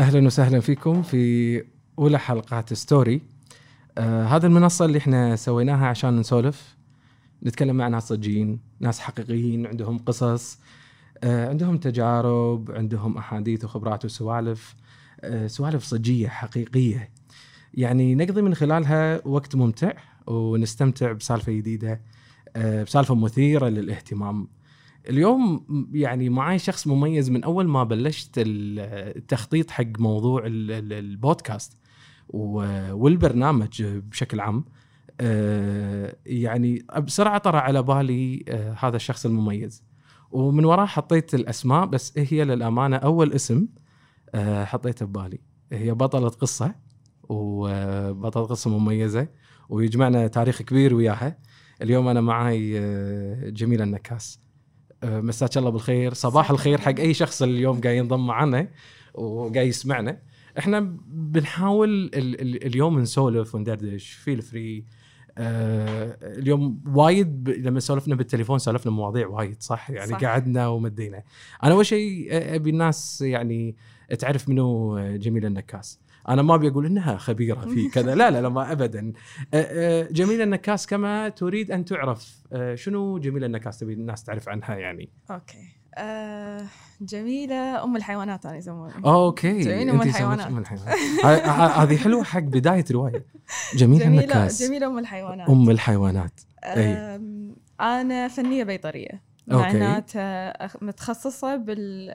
أهلا وسهلا فيكم في أولى حلقات ستوري. آه هذه المنصة اللي إحنا سويناها عشان نسولف نتكلم مع ناس صجين ناس حقيقيين عندهم قصص آه عندهم تجارب عندهم أحاديث وخبرات وسوالف آه سوالف صجية حقيقية. يعني نقضي من خلالها وقت ممتع ونستمتع بسالفة جديدة آه بسالفة مثيرة للاهتمام. اليوم يعني معي شخص مميز من أول ما بلشت التخطيط حق موضوع ال- ال- البودكاست والبرنامج بشكل عام. آه، يعني بسرعة طرى على بالي آه، هذا الشخص المميز. ومن وراه حطيت الأسماء بس هي للأمانة أول اسم آه، حطيته ببالي. هي بطلة قصة وبطلة قصة مميزة ويجمعنا تاريخ كبير وياها. اليوم أنا آه، جميلة النكاس. مساك الله بالخير. صباح الخير حق أي شخص اليوم قاعد ينضم معنا وقاعد يسمعنا. إحنا بنحاول ال- ال- اليوم نسولف وندردش feel free آه اليوم وايد ب... لما سولفنا بالتليفون سولفنا مواضيع وايد صح؟ يعني صح. قعدنا ومدينا. أنا أول شيء أبي الناس يعني تعرف منو جميله النكاس. أنا ما أبي أقول إنها خبيرة في كذا. لا لا لا ما ابدا. جميله النكاس كما تريد أن تعرف. شنو جميله النكاس تبي الناس تعرف عنها يعني؟ okay. آه جميلة أم الحيوانات أنا يسموني okay. جميلة أم الحيوانات. أم الحيوانات. هذه حلوة حق بداية روايه جميله جميلة النكاس جميلة أم الحيوانات. أم الحيوانات. أي. فنية بيطرية. okay. معناتها أخ- متخصصة بال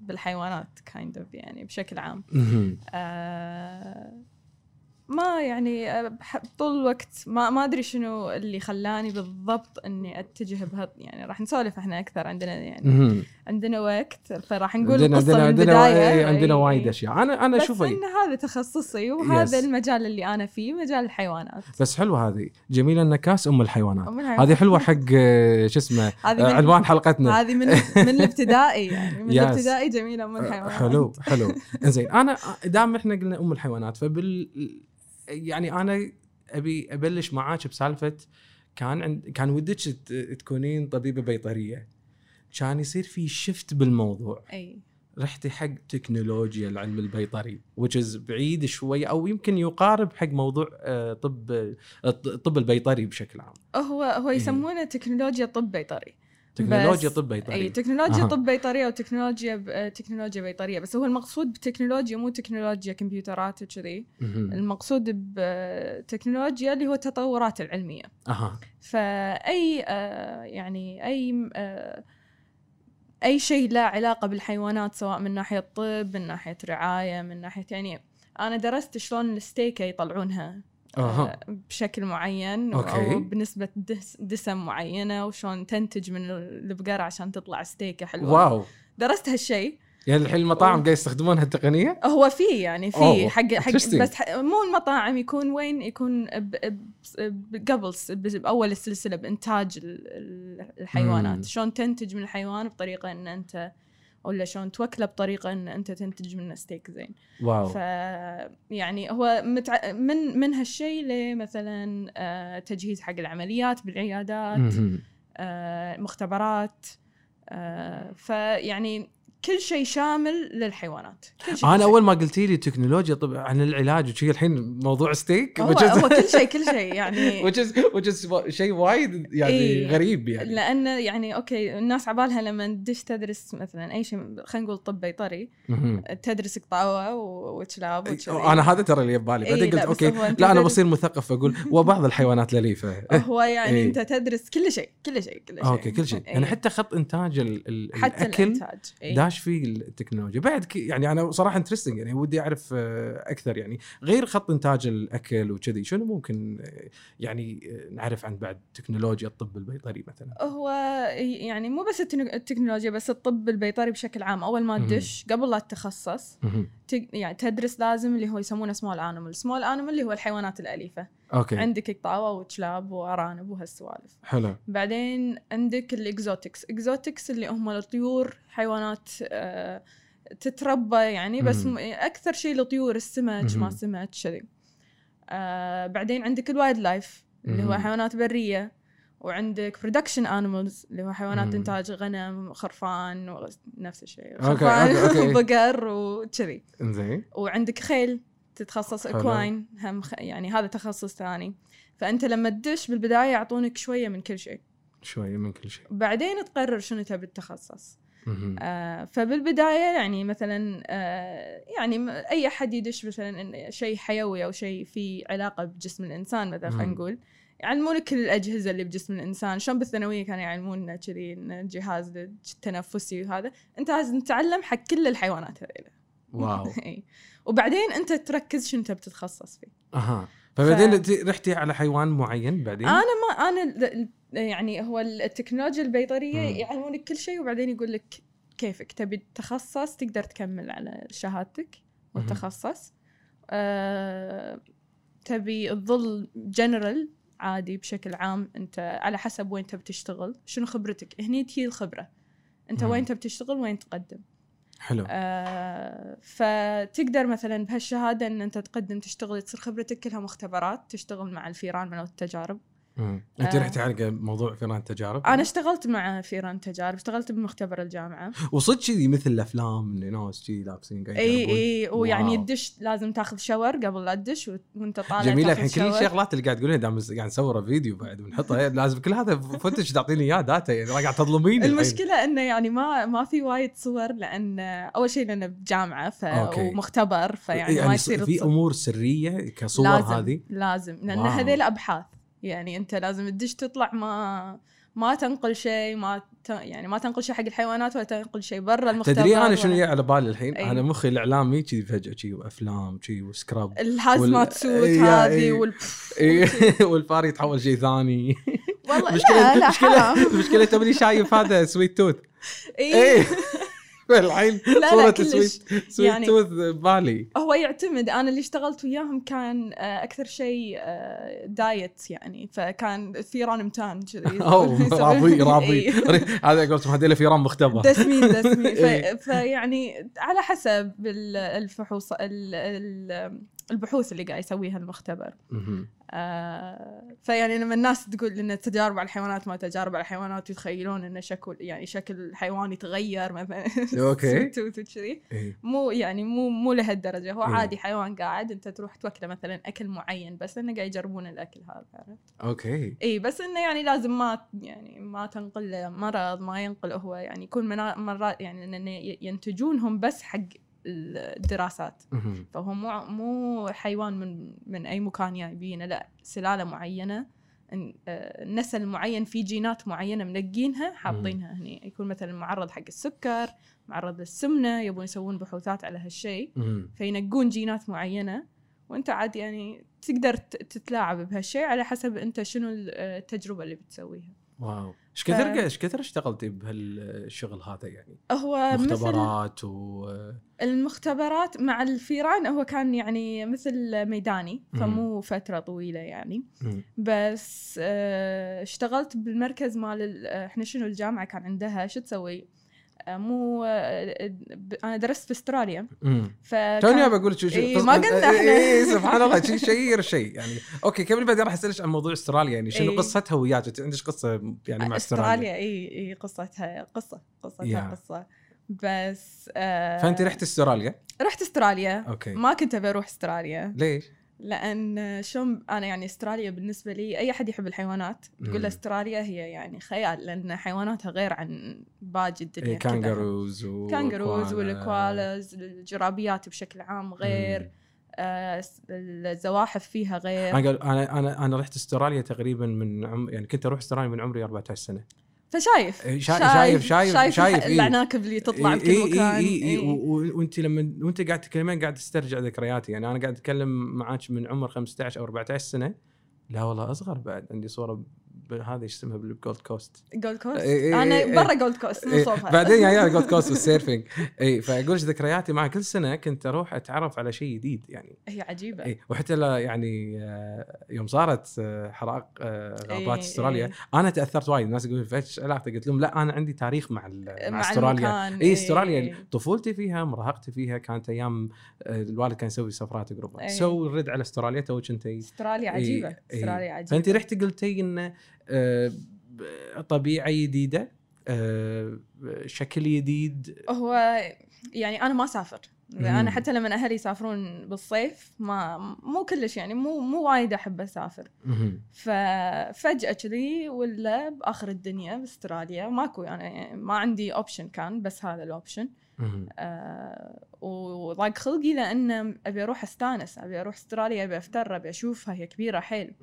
بالحيوانات kind of يعني بشكل عام. ما يعني آه، طول الوقت ما ما أدري شنو اللي خلاني بالضبط إني أتجه بها يعني راح نسولف إحنا أكثر عندنا يعني. عندنا وقت فراح نقول عندنا القصة عندنا من عندنا إيه، عندنا. وايد أشياء أنا أنا بس شوفي إن هذا تخصصي وهذا يس. المجال اللي أنا فيه مجال الحيوانات بس حلوة هذه جميلة النكاس أم الحيوانات أم الحيوانات. هذه حلوة حق آه، شو اسمه هذه آه، عنوان حلقتنا هذه من من الابتدائي يعني من. الابتدائي جميلة أم الحيوانات حلو حلو إنزين أنا دام إحنا قلنا أم الحيوانات فبال يعني أنا أبي أبلش معاك بسالفة كان عند كان ودك تكونين طبيبة بيطرية. كان يصير في شفت بالموضوع. أي. رحتي حق تكنولوجيا العلم البيطري which is بعيد شوي أو يمكن يقارب حق موضوع آه، طب آه، الطب البيطري بشكل عام. هو هو إيه. يسمونه تكنولوجيا طب بيطري. تكنولوجيا طب بيطري أي تكنولوجيا أها. طب بيطريه وتكنولوجيا ب... آه، تكنولوجيا بيطرية. بس هو المقصود بتكنولوجيا مو تكنولوجيا كمبيوترات وكذي. المقصود بتكنولوجيا اللي هو التطورات العلمية. أها. فأي آه، يعني أي آه، أي شيء له علاقة بالحيوانات سواء من ناحية طب من ناحية رعاية من ناحية يعني أنا درست شلون الستيكة يطلعونها. أها بشكل معين okay. أو بنسبة دس دسم معينة وشلون تنتج من البقر عشان تطلع ستيكة حلوة wow درست هالشيء يعني الحين المطاعم. قاعد يستخدمون هالتقنية هو في يعني في حق حق. بس ح- مو المطاعم يكون وين يكون قبل بأول السلسلة بإنتاج مم. الحيوانات شلون تنتج من الحيوان بطريقة إن أنت ولا شلون توكله بطريقة إن أنت تنتج منه ستيك زين واو ف يعني هو متع... من من هالشيء لمثلا آه تجهيز حق العمليات بالعيادات. آه مختبرات آه فيعني كل شيء شامل للحيوانات كل شيء أنا أول ما قلتي لي تكنولوجيا طب عن العلاج وشي الحين موضوع ستيك هو, هو كل شيء كل شيء يعني شيء وايد يعني إيه. غريب يعني لأن يعني okay الناس عبالها لما تدش تدرس مثلا أي شيء خلينا نقول طب بيطري. تدرس قطاوة وكلاب أنا هذا ترى اللي ببالي إيه، بعدين لا، قلت okay لا أنا بصير مثقف أقول وبعض الحيوانات الاليفه هو يعني إيه. أنت تدرس كل شيء كل شيء كل شيء okay كل شيء إيه. يعني حتى خط إنتاج ال- ال- حتى الأكل الإنتاج إيه. داش فيه التكنولوجيا. بعد يعني أنا صراحة interesting يعني ودي أعرف آه، أكثر. يعني غير خط إنتاج الأكل وكذي شنو ممكن آه، يعني آه، نعرف عن بعد تكنولوجيا الطب البيطري مثلا؟ هو يعني مو بس التكنو- التكنولوجيا بس الطب البيطري بشكل عام. أول ما. تدش قبل لا تتخصص يعني تدرس لازم اللي هو يسمونه small animal small animal اللي هو الحيوانات الأليفة. okay عندك قطاوه وكلاب وأرانب وهالسوالف حلو بعدين عندك ال exotics exotics اللي هم الطيور حيوانات آه تتربى يعني بس. م- أكثر شيء الطيور السمك. ما سمك كذي آه بعدين عندك ال wildlife اللي هو. حيوانات برية وعندك production animals اللي هو حيوانات. إنتاج غنم خرفان نفس الشيء خرفان okay، okay. وبقر وكذي إنزين وعندك خيل تتخصص. equine هم خ... يعني هذا تخصص ثاني. فأنت لما تدش بالبداية يعطونك شوية من كل شيء. شوية من كل شيء. بعدين تقرر شنو تبي التخصص. آه فبالبداية يعني مثلا آه يعني أي أحد يدش مثلا شيء حيوي أو شيء فيه علاقة بجسم الإنسان مثلا خلينا. نقول. يعلمونك كل الأجهزة اللي بجسم الإنسان. شلون بالثانوية كانوا يعلمونا كذي الجهاز التنفسي وهذا. أنت لازم تتعلم حق كل الحيوانات هذيلا. واو. وبعدين انت تركز شنو تبي تتخصص فيه. أها. فبعدين انت رحتي على حيوان معين بعدين؟ أنا ما أنا يعني هو التكنولوجيا البيطرية. يعلمونك كل شيء وبعدين يقول لك كيفك. تبي تتخصص تقدر تكمل على شهادتك. وتخصص. أه تبي تظل جنرال عادي بشكل عام. انت على حسب وين تبي تشتغل. شنو خبرتك؟ هني تجي الخبرة. انت. وين تبي تشتغل؟ وين تقدم. حلو آه فتقدر مثلا بهالشهادة إن أنت تقدم تشتغل تصير خبرتك كلها مختبرات تشتغل مع الفيران من التجارب. انت آه. رحتي على موضوع فيران تجارب أنا اشتغلت مع فيران تجارب اشتغلت بمختبر الجامعة وصدق كذي مثل الأفلام إن ناس كذي لابسين إي. إي ويعني. تدش لازم تاخذ shower قبل لا تدش وانت طالع جميلة الحين كل. الشغلات اللي قاعد تقولها دام قاعد نصوره فيديو بعد ونحطه لازم كل هذا footage تعطيني إياه data يعني قاعد تظلميني. المشكلة إنه يعني ما ما في وايد صور لأن أول شيء لأنه بجامعة ف... okay. ومختبر فيعني ما يعني يصير في. أمور سرية كصور لازم هذه لازم لأن. هذيل أبحاث يعني أنت لازم تدش تطلع ما ما تنقل شيء ما ت... يعني ما تنقل شيء حق الحيوانات ولا تنقل شيء برا المختبر تدري أنا شنو جاي على بالي الحين؟ أي. أنا مخي الاعلامي كذي فجأة كذي وافلام كذي وسكراب ال hazmat suit هذه. وال... والفار يتحول شيء ثاني والله المشكلة لا لا المشكلة حرام المشكلة توني شايف هذا sweet tooth إيه. الحين كلش. sweet sweet يعني- tooth ببالي هو يعتمد أنا اللي اشتغلت وياهم كان آه، أكثر شيء آه، diet يعني فكان ثيران متان كذي. راضي راضي إيه. هذا قلت هذول فيران مختبر. دسمين دسمين. إيه. فيعني على حسب ال- الفحوص ال- ال- البحوث اللي قاعد يسويها المختبر. آه فيعني لما الناس تقول إن تجارب على الحيوانات ما تجارب على الحيوانات يتخيلون إن شكل يعني شكل الحيوان يتغير مثلا. توت وكذي إيه. مو يعني مو مو لهالدرجة هو إيه. عادي حيوان قاعد أنت تروح توكله مثلا أكل معين بس إنه قاعد يجربون الأكل هذا عرفت؟ أوكي اي بس إنه يعني لازم ما يعني ما تنقل مرض ما ينقل هو يعني يكون مرات يعني ينتجونهم بس حق الدراسات. فهو مو مو حيوان من من أي مكان جايبينه لا سلالة معينة آه، نسل معين في جينات معينة منقينها حاطينها هني. يكون مثلا معرض حق السكر معرض للسمنة يبون يسوون بحوثات على هالشيء. فينقون جينات معينة وأنت عاد يعني تقدر تتلاعب بهالشيء على حسب أنت شنو ال- التجربة اللي بتسويها. واو. إيش ف- كثر إيش كثر اشتغلتي بهالشغل هذا يعني. هو مثل مختبرات و المختبرات مع الفيران هو كان يعني مثل ميداني مم. فمو فترة طويلة يعني. مم. بس آه، اشتغلت بالمركز مال ال- إحنا شنو الجامعة كان عندها؟ شو تسوي؟ مو آه، ب- أنا درست في أستراليا. فكان توني ابى أقول شو شو إيه، ما قلنا إيه، إحنا. إيه، سبحان الله شيء شيء شيء يعني okay قبل بعدين راح أسألك عن موضوع أستراليا يعني شنو إيه. قصتها وياك أنت عندك قصة يعني مع أستراليا أستراليا اي اي قصتها قصة قصتها. قصة بس آه فأنت رحت أستراليا رحت أستراليا okay ما كنت أبي أروح أستراليا ليش؟ لأن شلون أنا يعني استراليا بالنسبة لي أي أحد يحب الحيوانات تقول مم. أستراليا هي يعني خيال لأن حيواناتها غير عن باقي الدنيا إيه. kangaroos kangaroos koala. وال koalas الجرابيات بشكل عام غير آه الزواحف فيها غير أنا أنا أنا رحت أستراليا تقريبا من عم يعني كنت أروح أستراليا من عمري 14 سنة فشايف إيه، شا- شايف- شايف- شايف, شايف، الح- إيه. العناكب اللي تطلع بكل إيه مكان إيه إيه إيه. وانت لما وانت قاعد تتكلمين قاعد تسترجع ذكرياتي يعني أنا قاعد أتكلم معاك من عمر 15 أو 14 سنة لا والله أصغر بعد عندي صورة بهذه إيش اسمها بالجولد كوست جولد كوست إيه إيه أنا إيه برا جولد كوست مو إيه بعدين يا جولد كوست وال surfing اي فأقول لك ذكرياتي مع كل سنة كنت أروح أتعرف على شيء جديد يعني. هي عجيبة. اي وحتى لا يعني آه، يوم صارت آه، حرائق آه، غابات إيه، أستراليا إيه. أنا تأثرت وايد. الناس يقولون إيش علاقتك قلت لهم لا أنا عندي تاريخ مع مع, أستراليا. اي إيه. أستراليا طفولتي فيها مراهقتي فيها كانت أيام الوالد كان يسوي سفرات إيه. so الرد على أستراليا to كنت أستراليا عجيبة إيه، أستراليا إيه. عجيبة. فانت رحتي قلتي إن آه، طبيعة جديده آه، شكل جديد هو يعني أنا ما أسافر. أنا حتى لما أهلي يسافرون بالصيف ما مو كلش يعني مو مو وايد أحب أسافر. ففجاه كذي ولا بآخر الدنيا بأستراليا ماكو يعني ما عندي option كان بس هذا ال option. آه وضاق خلقي لأن أبي أروح أستانس أبي أروح أستراليا أبي أفتر أبي أشوفها هي كبيرة حيل.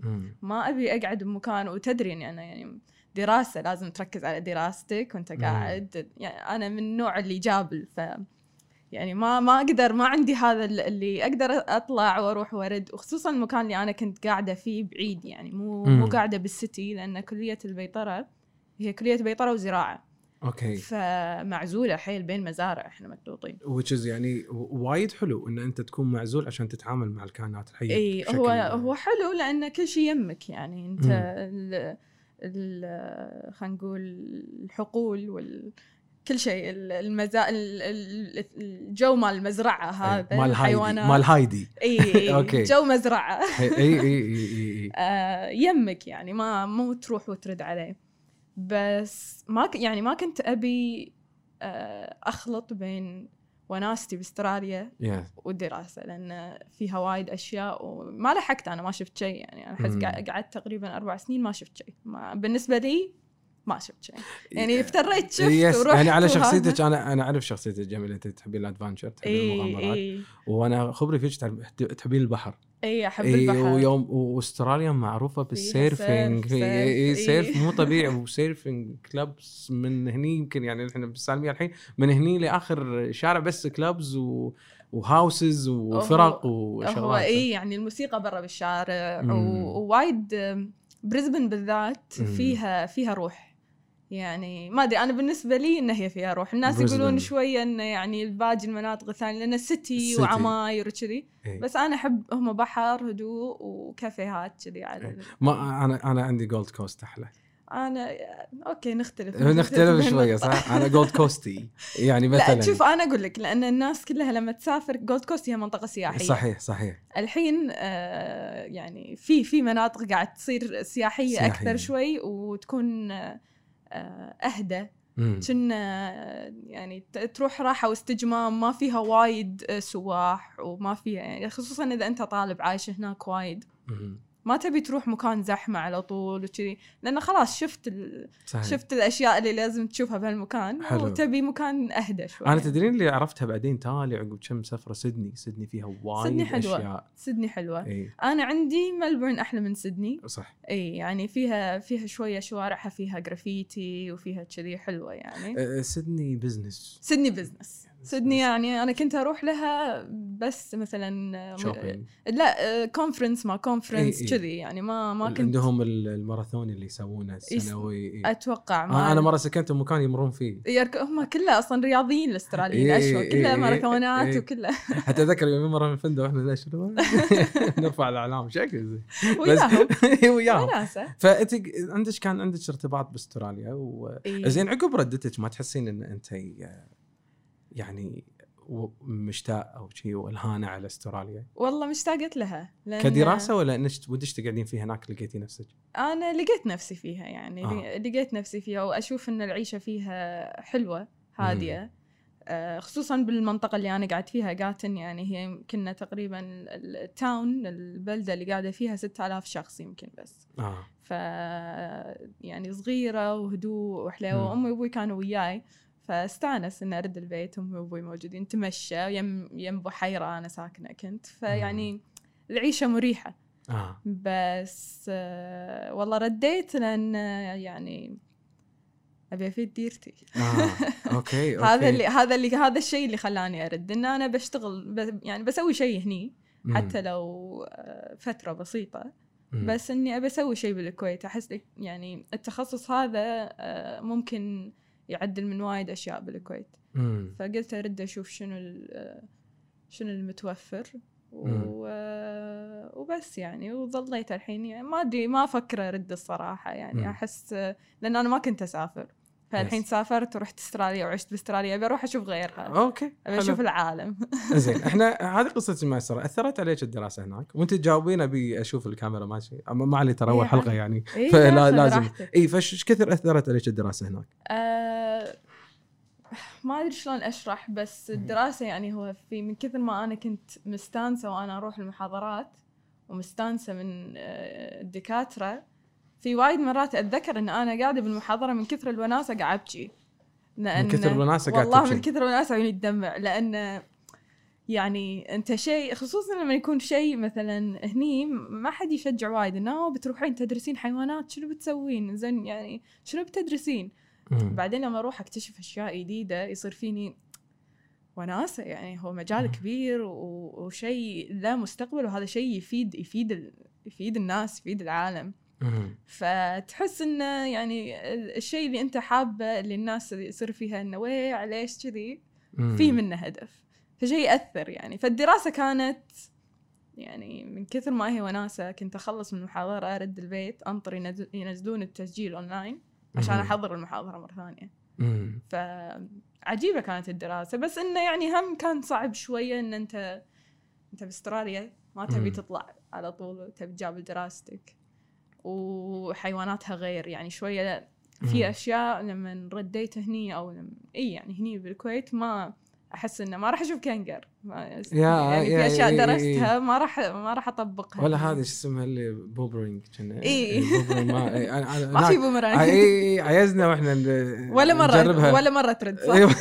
ما أبي أقعد بمكان وتدري إني أنا يعني دراسة لازم تركز على دراستك وأنت. قاعد يعني أنا من النوع اللي جابل ف يعني ما ما أقدر ما عندي هذا ال- اللي أقدر أطلع وأروح وأرد وخصوصا المكان اللي أنا كنت قاعدة فيه بعيد يعني مو. مو قاعدة بالسيتي لأن كلية البيطرة هي كلية بيطرة وزراعة okay. فمعزولة حيل بين مزارع إحنا مكتوطين. Which is يعني وايد حلو إن أنت تكون معزول عشان تتعامل مع الكائنات الحية إي هو هو حلو لأن كل شيء يمك يعني. أنت مم. ال ال خلينا نقول الحقول وال كل شيء ال- المزا ال- ال- الجو مال المزرعه هذا مال الحيوانات. مال هايدي. إي okay. جو مزرعة. إي إي إي إي, إي. آه، يمك يعني ما مو تروح وترد عليه. بس ما ك- يعني ما كنت أبي آه، أخلط بين وناستي بأستراليا Yeah. والدراسه لأن فيها وايد أشياء وما لحقت أنا ما شفت شيء يعني. أنا احس مم. قع- قعدت تقريبا أربع سنين ما شفت شيء. ما بالنسبة لي ما شفت شيء. يعني افتريت شفت yes ورحت يعني على. شخصيتك أنا أنا أعرف شخصيتك جميلة أنت تحبين ال adventure تحبين المغامرات. إي. وأنا خبري فيك تحبين البحر. إي أحب البحر. ويوم وأستراليا معروفة بال surfing. surf، في surf، مو طبيعي و surfing clubs من هني يمكن يعني إحنا بالسالمية الحين من هني لآخر شارع بس clubs و و houses وفرق هو وشغلات. إي يعني الموسيقى برا بالشارع. ووايد آم، بريسبن بالذات. فيها فيها روح. يعني ما أدري أنا بالنسبة لي ان هي فيها روح. الناس بريسبن. يقولون شوية إنه يعني باقي المناطق الثانية لأن سيتي. وعماير وكذي. إي. بس أنا أحب هم بحر هدوء وكافيهات كذي على ال- ما أنا أنا عندي جولد كوست أحلى. أنا okay نختلف. نختلف شوية صح؟ أنا جولد كوستي يعني مثلا. لا شوف أنا أقول لك لأن الناس كلها لما تسافر جولد كوست هي منطقة سياحية. صحيح صحيح. الحين آه، يعني في في مناطق قاعد تصير سياحية, سياحية. أكثر شوي وتكون آه، أهدى مم. كنا آه، يعني تروح راحة واستجمام ما فيها وايد آه، سواح وما فيها يعني خصوصا إذا أنت طالب عايش هناك وايد. ما تبي تروح مكان زحمة على طول وكذي لأن خلاص شفت ال... صحيح. شفت الأشياء اللي لازم تشوفها بهالمكان حلو. وتبي مكان أهدى شوي. أنا تدرين اللي عرفتها بعدين تالي عقب كم سفرة؟ سيدني. سيدني فيها وايد سيدني حلوة. أشياء. سيدني حلوة. إي. أنا عندي ملبورن أحلى من سيدني. صح. إي يعني فيها فيها شوية شوارعها فيها جرافيتي وفيها كذي حلوة يعني. أه، سيدني business سيدني business سيدني يعني أنا كنت أروح لها بس مثلا shopping لا conference ما conference إي إي. كذي يعني ما ما كنت. عندهم ال- الماراثون اللي يسوونه السنوي إي. أتوقع آه، ما أنا مرة سكنت بمكان يمرون فيه. يرك... هم كلها أصلا رياضيين الأستراليين إي الاشهر إي كلها إي ماراثونات إي. وكلها. حتى أتذكر يوم مرة من الفندق وإحنا ليش نرفع الأعلام شكل زي وياهم. وياهم. فأنت عندك كان عندك ارتباط بأستراليا و... إي. زين عقب ردتك ما تحسين إن أنت يعني مشتاق أو شيء وإلهانة على أستراليا والله مشتاقت لها لأن كدراسة ولا إنك ودك تقعدين فيها هناك لقيتي نفسك؟ أنا لقيت نفسي فيها يعني آه. آه. لقيت نفسي فيها وأشوف إن العيشة فيها حلوة هادية آه خصوصا بالمنطقة اللي أنا قاعد فيها قاتن يعني هي كنا تقريبا ال- التاون البلدة اللي قاعدة فيها 6000 شخص يمكن بس آه ف يعني صغيرة وهدوء وحلاوه. امي وأبوي كانوا وياي فاستانس ان أرد البيت امي وأبوي موجودين نتمشى يم يم بحيره أنا ساكنه كنت. فيعني العيشة مريحة. آه. بس آه، والله رديت لأن آه، يعني أبي أفيد ديرتي. آه okay okay. هذا اللي هذا اللي هذا الشيء اللي خلاني أرد إن أنا بشتغل ب- يعني بسوي شيء هني. حتى لو آه، فترة بسيطة. بس إني أبي أسوي شيء بالكويت. أحس لك- يعني التخصص هذا آه، ممكن يعدل من وايد أشياء بالكويت مم. فقلت أرد أشوف شنو شنو المتوفر. و... وبس يعني وظليت الحين يعني ما أدري ما أفكر أرد الصراحة يعني مم. أحس لأن أنا ما كنت أسافر فالحين Yes. سافرت ورحت استراليا وعشت باستراليا أبي أروح أشوف غيرها okay أبي. أشوف العالم زين إحنا هذه قصة المايسترة أثرت عليك الدراسة هناك وأنت تجاوبين أبي أشوف الكاميرا ماشي أما ما علي ترى اول إيه، حلقة. يعني إيه، فلا لازم. إي إيش كثر أثرت عليك الدراسة هناك؟ آه، ما أدري شلون أشرح بس الدراسة يعني هو في من كثر ما أنا كنت مستانسة وأنا أروح المحاضرات ومستانسة من آه، الدكاترة في وايد مرات أتذكر إن أنا قاعدة بالمحاضرة من كثر الوناسة قاعد أبكي لأن من كثر الوناسة قاعد والله. من كثر الوناسة عيوني تدمع لأن يعني أنت شيء خصوصا لما يكون شيء مثلا هني ما حد يشجع وايد إنه بتروحين تدرسين حيوانات شنو بتسوين زين يعني شنو بتدرسين مم. بعدين لما أروح أكتشف أشياء جديدة يصير فيني وناسة يعني هو مجال مم. كبير وشيء له مستقبل وهذا شيء يفيد يفيد يفيد الناس يفيد العالم. فتحس إنه يعني ال- الشيء اللي أنت حابه اللي الناس يصير فيها إنه ويه ليش كذي. في منه هدف فشيء يأثر يعني فالدراسة كانت يعني من كثر ما هي وناسة كنت أخلص من المحاضرة أرد البيت أنطر ينزل- ينزلون التسجيل اونلاين عشان. أحضر المحاضرة مرة ثانية. فعجيبه كانت الدراسة بس إنه يعني هم كان صعب شوية إن انت أنت باستراليا ما تبي. تطلع على طول وتبي تجابل دراستك وحيواناتها غير يعني شوية. في أشياء لما رديت هني أو لما إي يعني هني بالكويت ما أحس إنه ما راح أشوف كنجر يعني في أشياء يا- درستها ما راح ما راح أطبقها ولا. هذا شو اسمها اللي بوبرينج كنا. بوبرينج ما ما في بومرانج إي إي عيزنا وإحنا ولا مره ولا مرة ترد صح؟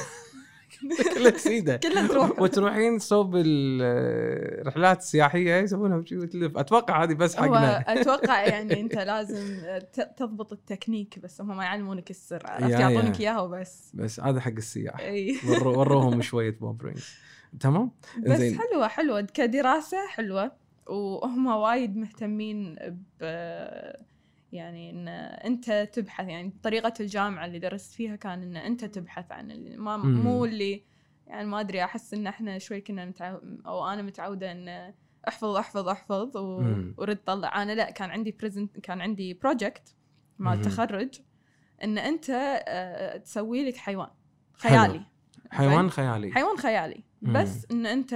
كلها تسيده كلها تروح. وتروحين صوب الرحلات السياحيه يسوونها وتلف. أتوقع هذه بس حقنا. أتوقع يعني أنت لازم تضبط التكنيك بس هم ما يعلمونك السر. عرفت؟ يعطونك يا. اياه وبس. بس هذا حق السياح. وروهم شوية بوبرينج تمام؟ بس زين. حلوة حلوة. كدراسة حلوة. وهم وايد مهتمين ب يعني إن أنت تبحث يعني طريقة الجامعة اللي درست فيها كان إن أنت تبحث عن اللي ما. مو اللي يعني ما أدري أحس إن إحنا شوي كنا متعو... أو أنا متعودة إن أحفظ أحفظ أحفظ و... ورد طلع أنا لا كان عندي present كان عندي project مال مم. تخرج إن أنت آه، تسوي لك حيوان خيالي حيوان؟ خيالي حيوان خيالي. بس إن أنت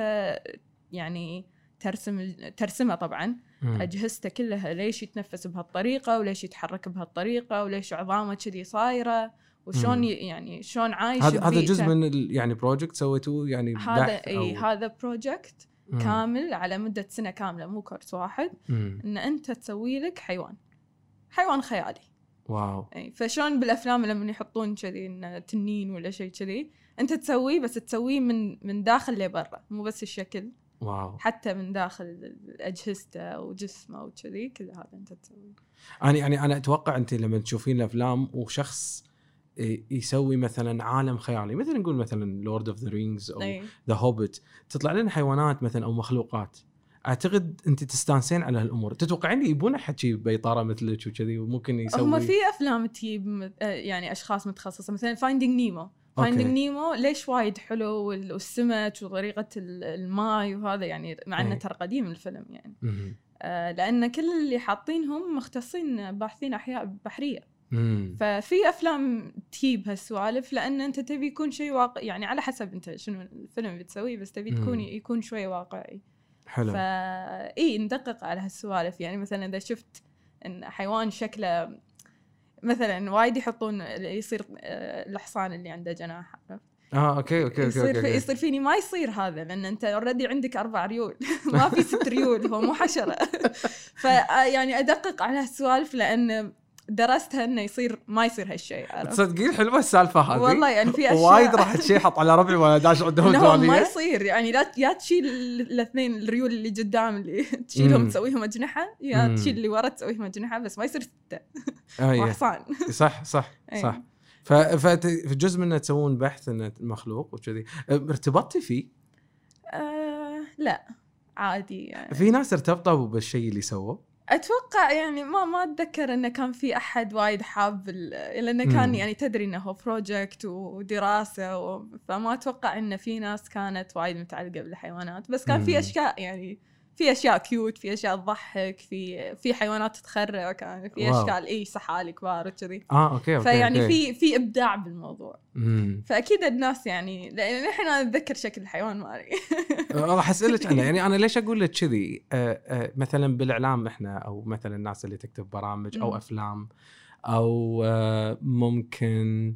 يعني ترسم ترسمه طبعا مم. أجهزته كلها ليش يتنفس بهالطريقة وليش يتحرك بهالطريقة وليش عظامه كذي صايرة. وشلون يعني شلون عايش هذا هذا جزء. من يعني project سويتوه يعني هذا إي هذا project مم. كامل على مدة سنة كاملة مو كورس واحد مم. إن أنت تسوي لك حيوان حيوان خيالي wow إي فشلون بالأفلام لما يحطون كذي انه تنين ولا شيء كذي أنت تسويه بس تسويه من من داخل لبرا مو بس الشكل wow. حتى من داخل أجهزته وجسمه وكذي كل هذا أنت تسويه أنا يعني أنا أتوقع أنت لما تشوفين الأفلام وشخص إيه، يسوي مثلا عالم خيالي مثلا نقول مثلا Lord of the Rings أو The Hobbit تطلع لنا حيوانات مثلا أو مخلوقات. أعتقد أنت تستانسين على هالأمور. تتوقعين يبون أحد شي بيطارة مثلك وكذي وممكن يسوي؟ هم في أفلام تجيب آه، يعني أشخاص متخصصة مثلا Finding Nemo. Finding Nemo ليش وايد حلو وال- والسمك وطريقة ال- الماي وهذا يعني مع إنه إي. ترى قديم الفيلم يعني. آه، لأن كل اللي حاطينهم مختصين باحثين أحياء بحرية مم. ففي أفلام تجيب هالسوالف لأن أنت تبي يكون شيء واقع يعني على حسب أنت شنو الفيلم بتسويه بس تبي تكون. يكون شوي واقعي حلو فا إي ندقق على هالسوالف يعني مثلا إذا شفت إن حيوان شكله مثلا وايد يحطون يصير آه، الحصان اللي عنده جناح؟ آه okay okay okay, يصير okay. يصير فيني ما يصير هذا لأن أنت already عندك أربع ريول ما في ست ريول هو مو حشرة فيعني أدقق على هالسوالف لأن درستها إنه يصير ما يصير هالشيء؟ تصدقين حلوة السالفة هذه؟ والله يعني في اشياء وايد راح تشيحط على ربعي وأنا داش عندهم انه ما يصير. يعني لا يا تشيل الاثنين الريول اللي قدام اللي تشيلهم. تسويهم أجنحة يا. تشيل اللي ورا تسويهم أجنحة بس ما يصير ستة. آه وحصان. صح صح إيه. صح. ف- فت- في جزء منه تسوون بحث إنه مخلوق وكذي. ارتبطتي فيه؟ آه لا عادي يعني. في ناس ارتبطوا بالشيء اللي سووه؟ أتوقع يعني ما ما أتذكر انه كان في أحد وايد حاب لأنه كان مم. يعني تدري إنه هو project ودراسة و... فما أتوقع انه في ناس كانت وايد متعلقة بالحيوانات بس كان مم. في أشياء يعني في أشياء كيوت في أشياء تضحك في في حيوانات تتخرع كان في واو. أشكال إي سحالي كبار وكذي آه أوكي أوكي فيعني. في في إبداع بالموضوع مم. فأكيد الناس يعني لأن الحين أنا اتذكر شكل الحيوان مالي راح أسألك عنه يعني أنا ليش أقول لك كذي آه، آه، مثلا بالإعلام إحنا أو مثلا الناس اللي تكتب برامج أو. أفلام أو آه، ممكن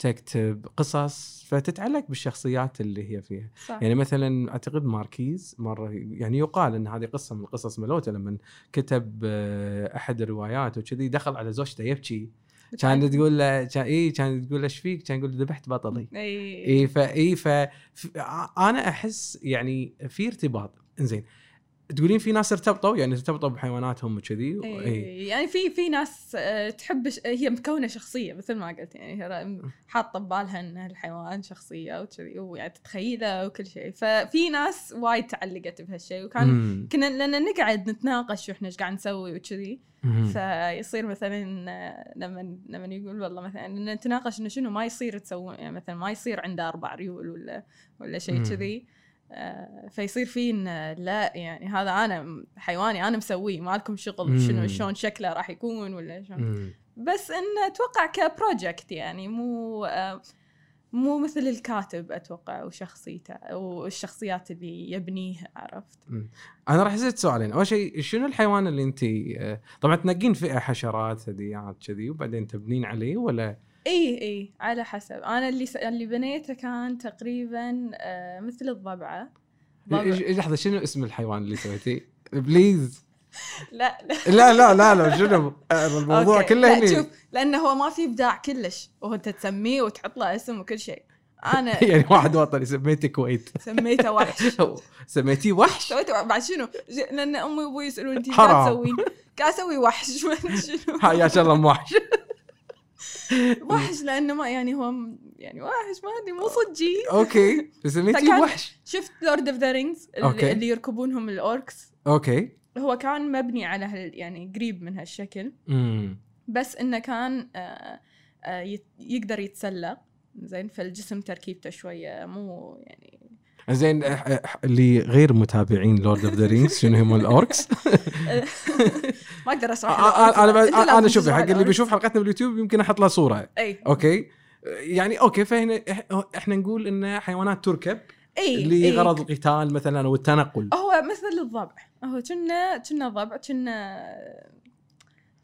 تكتب قصص فتتعلق بالشخصيات اللي هي فيها. صح. يعني مثلا أعتقد ماركيز مرة يعني يقال إن هذه قصة من قصص ملوتة لما كتب آه، أحد الروايات وكذي دخل على زوجته يبكي. كانت تقول له كان اي كانت تقول له إيش فيك؟ كان يقول ذبحت بطلي. إي. إي فاي ف أنا أحس يعني في ارتباط. إنزين تقولين في ناس ارتبطوا يعني ارتبطوا بحيواناتهم وكذي اي إيه. يعني في في ناس آه، تحب ش- هي مكونة شخصية مثل ما قلت يعني حاطة ببالها إن الحيوان شخصية وكذي ويعني تتخيله وكل شيء ففي ناس وايد تعلقت بهالشيء وكان مم. كنا لأن نقعد نتناقش وإحنا إيش قاعد نسوي وكذي. فيصير مثلا آه، لما لما يقول والله مثلا نتناقش إنه شنو ما يصير تسوون يعني مثلا ما يصير عنده أربع ريول ولا ولا شيء. كذي فيصير في لا يعني هذا أنا حيواني أنا مسويه ما لكم شغل. شنو شلون شكله راح يكون ولا شلون. بس انه أتوقع كبروجكت يعني مو مو مثل الكاتب أتوقع وشخصيته والشخصيات اللي يبنيها عرفت أنا راح اسالك سؤالين أول شيء شنو الحيوان اللي انت آه، طبعا تنقين فئة حشرات ثدييات كذي وبعدين تبنين عليه ولا اي اي على حسب. أنا اللي س... اللي بنيته كان تقريبا آه مثل الضبعة. لحظة شنو اسم الحيوان اللي سويتيه؟ بليز. لا لا. لا لا لا شنو؟ آه، الموضوع. كله هني. شوف لأنه هو ما في إبداع كلش. وانت تسميه وتحط له اسم وكل شيء. أنا يعني واحد وطني سميته كويت. سميته وحش. سميتيه وحش؟ سويته بعد شنو؟ لأن أمي وأبوي يسألون انت. قاعد تسوين؟ قاعد أسوي وحش. شنو. يا شاء الله وحش. وحش لأنه ما يعني هو يعني وحش ما أدري مو صجي أوكي. سميتيه فكان- وحش. شفت لورد اوف ذا رينجز. اللي, اللي يركبونهم الأوركس. أوكي. هو كان مبني على هال يعني قريب من هالشكل. امم بس إنه كان آه آه يقدر يتسلق. زين فالجسم تركيبته شوية مو يعني زين أح- أح- اللي غير متابعين لورد اوف ذا رينجز شنو هم الأوركس؟ ما أقدر اشرح أنا الأوركس. أنت أنا أنا شوف تشرح حق اللي. بيشوف حلقتنا باليوتيوب يمكن أحط له صورة أي أوكي يعني أوكي فهنا إحنا نقول إن حيوانات تركب إي لغرض القتال مثلا أو التنقل هو مثل الضبع هو كنا كنا ضبع كنا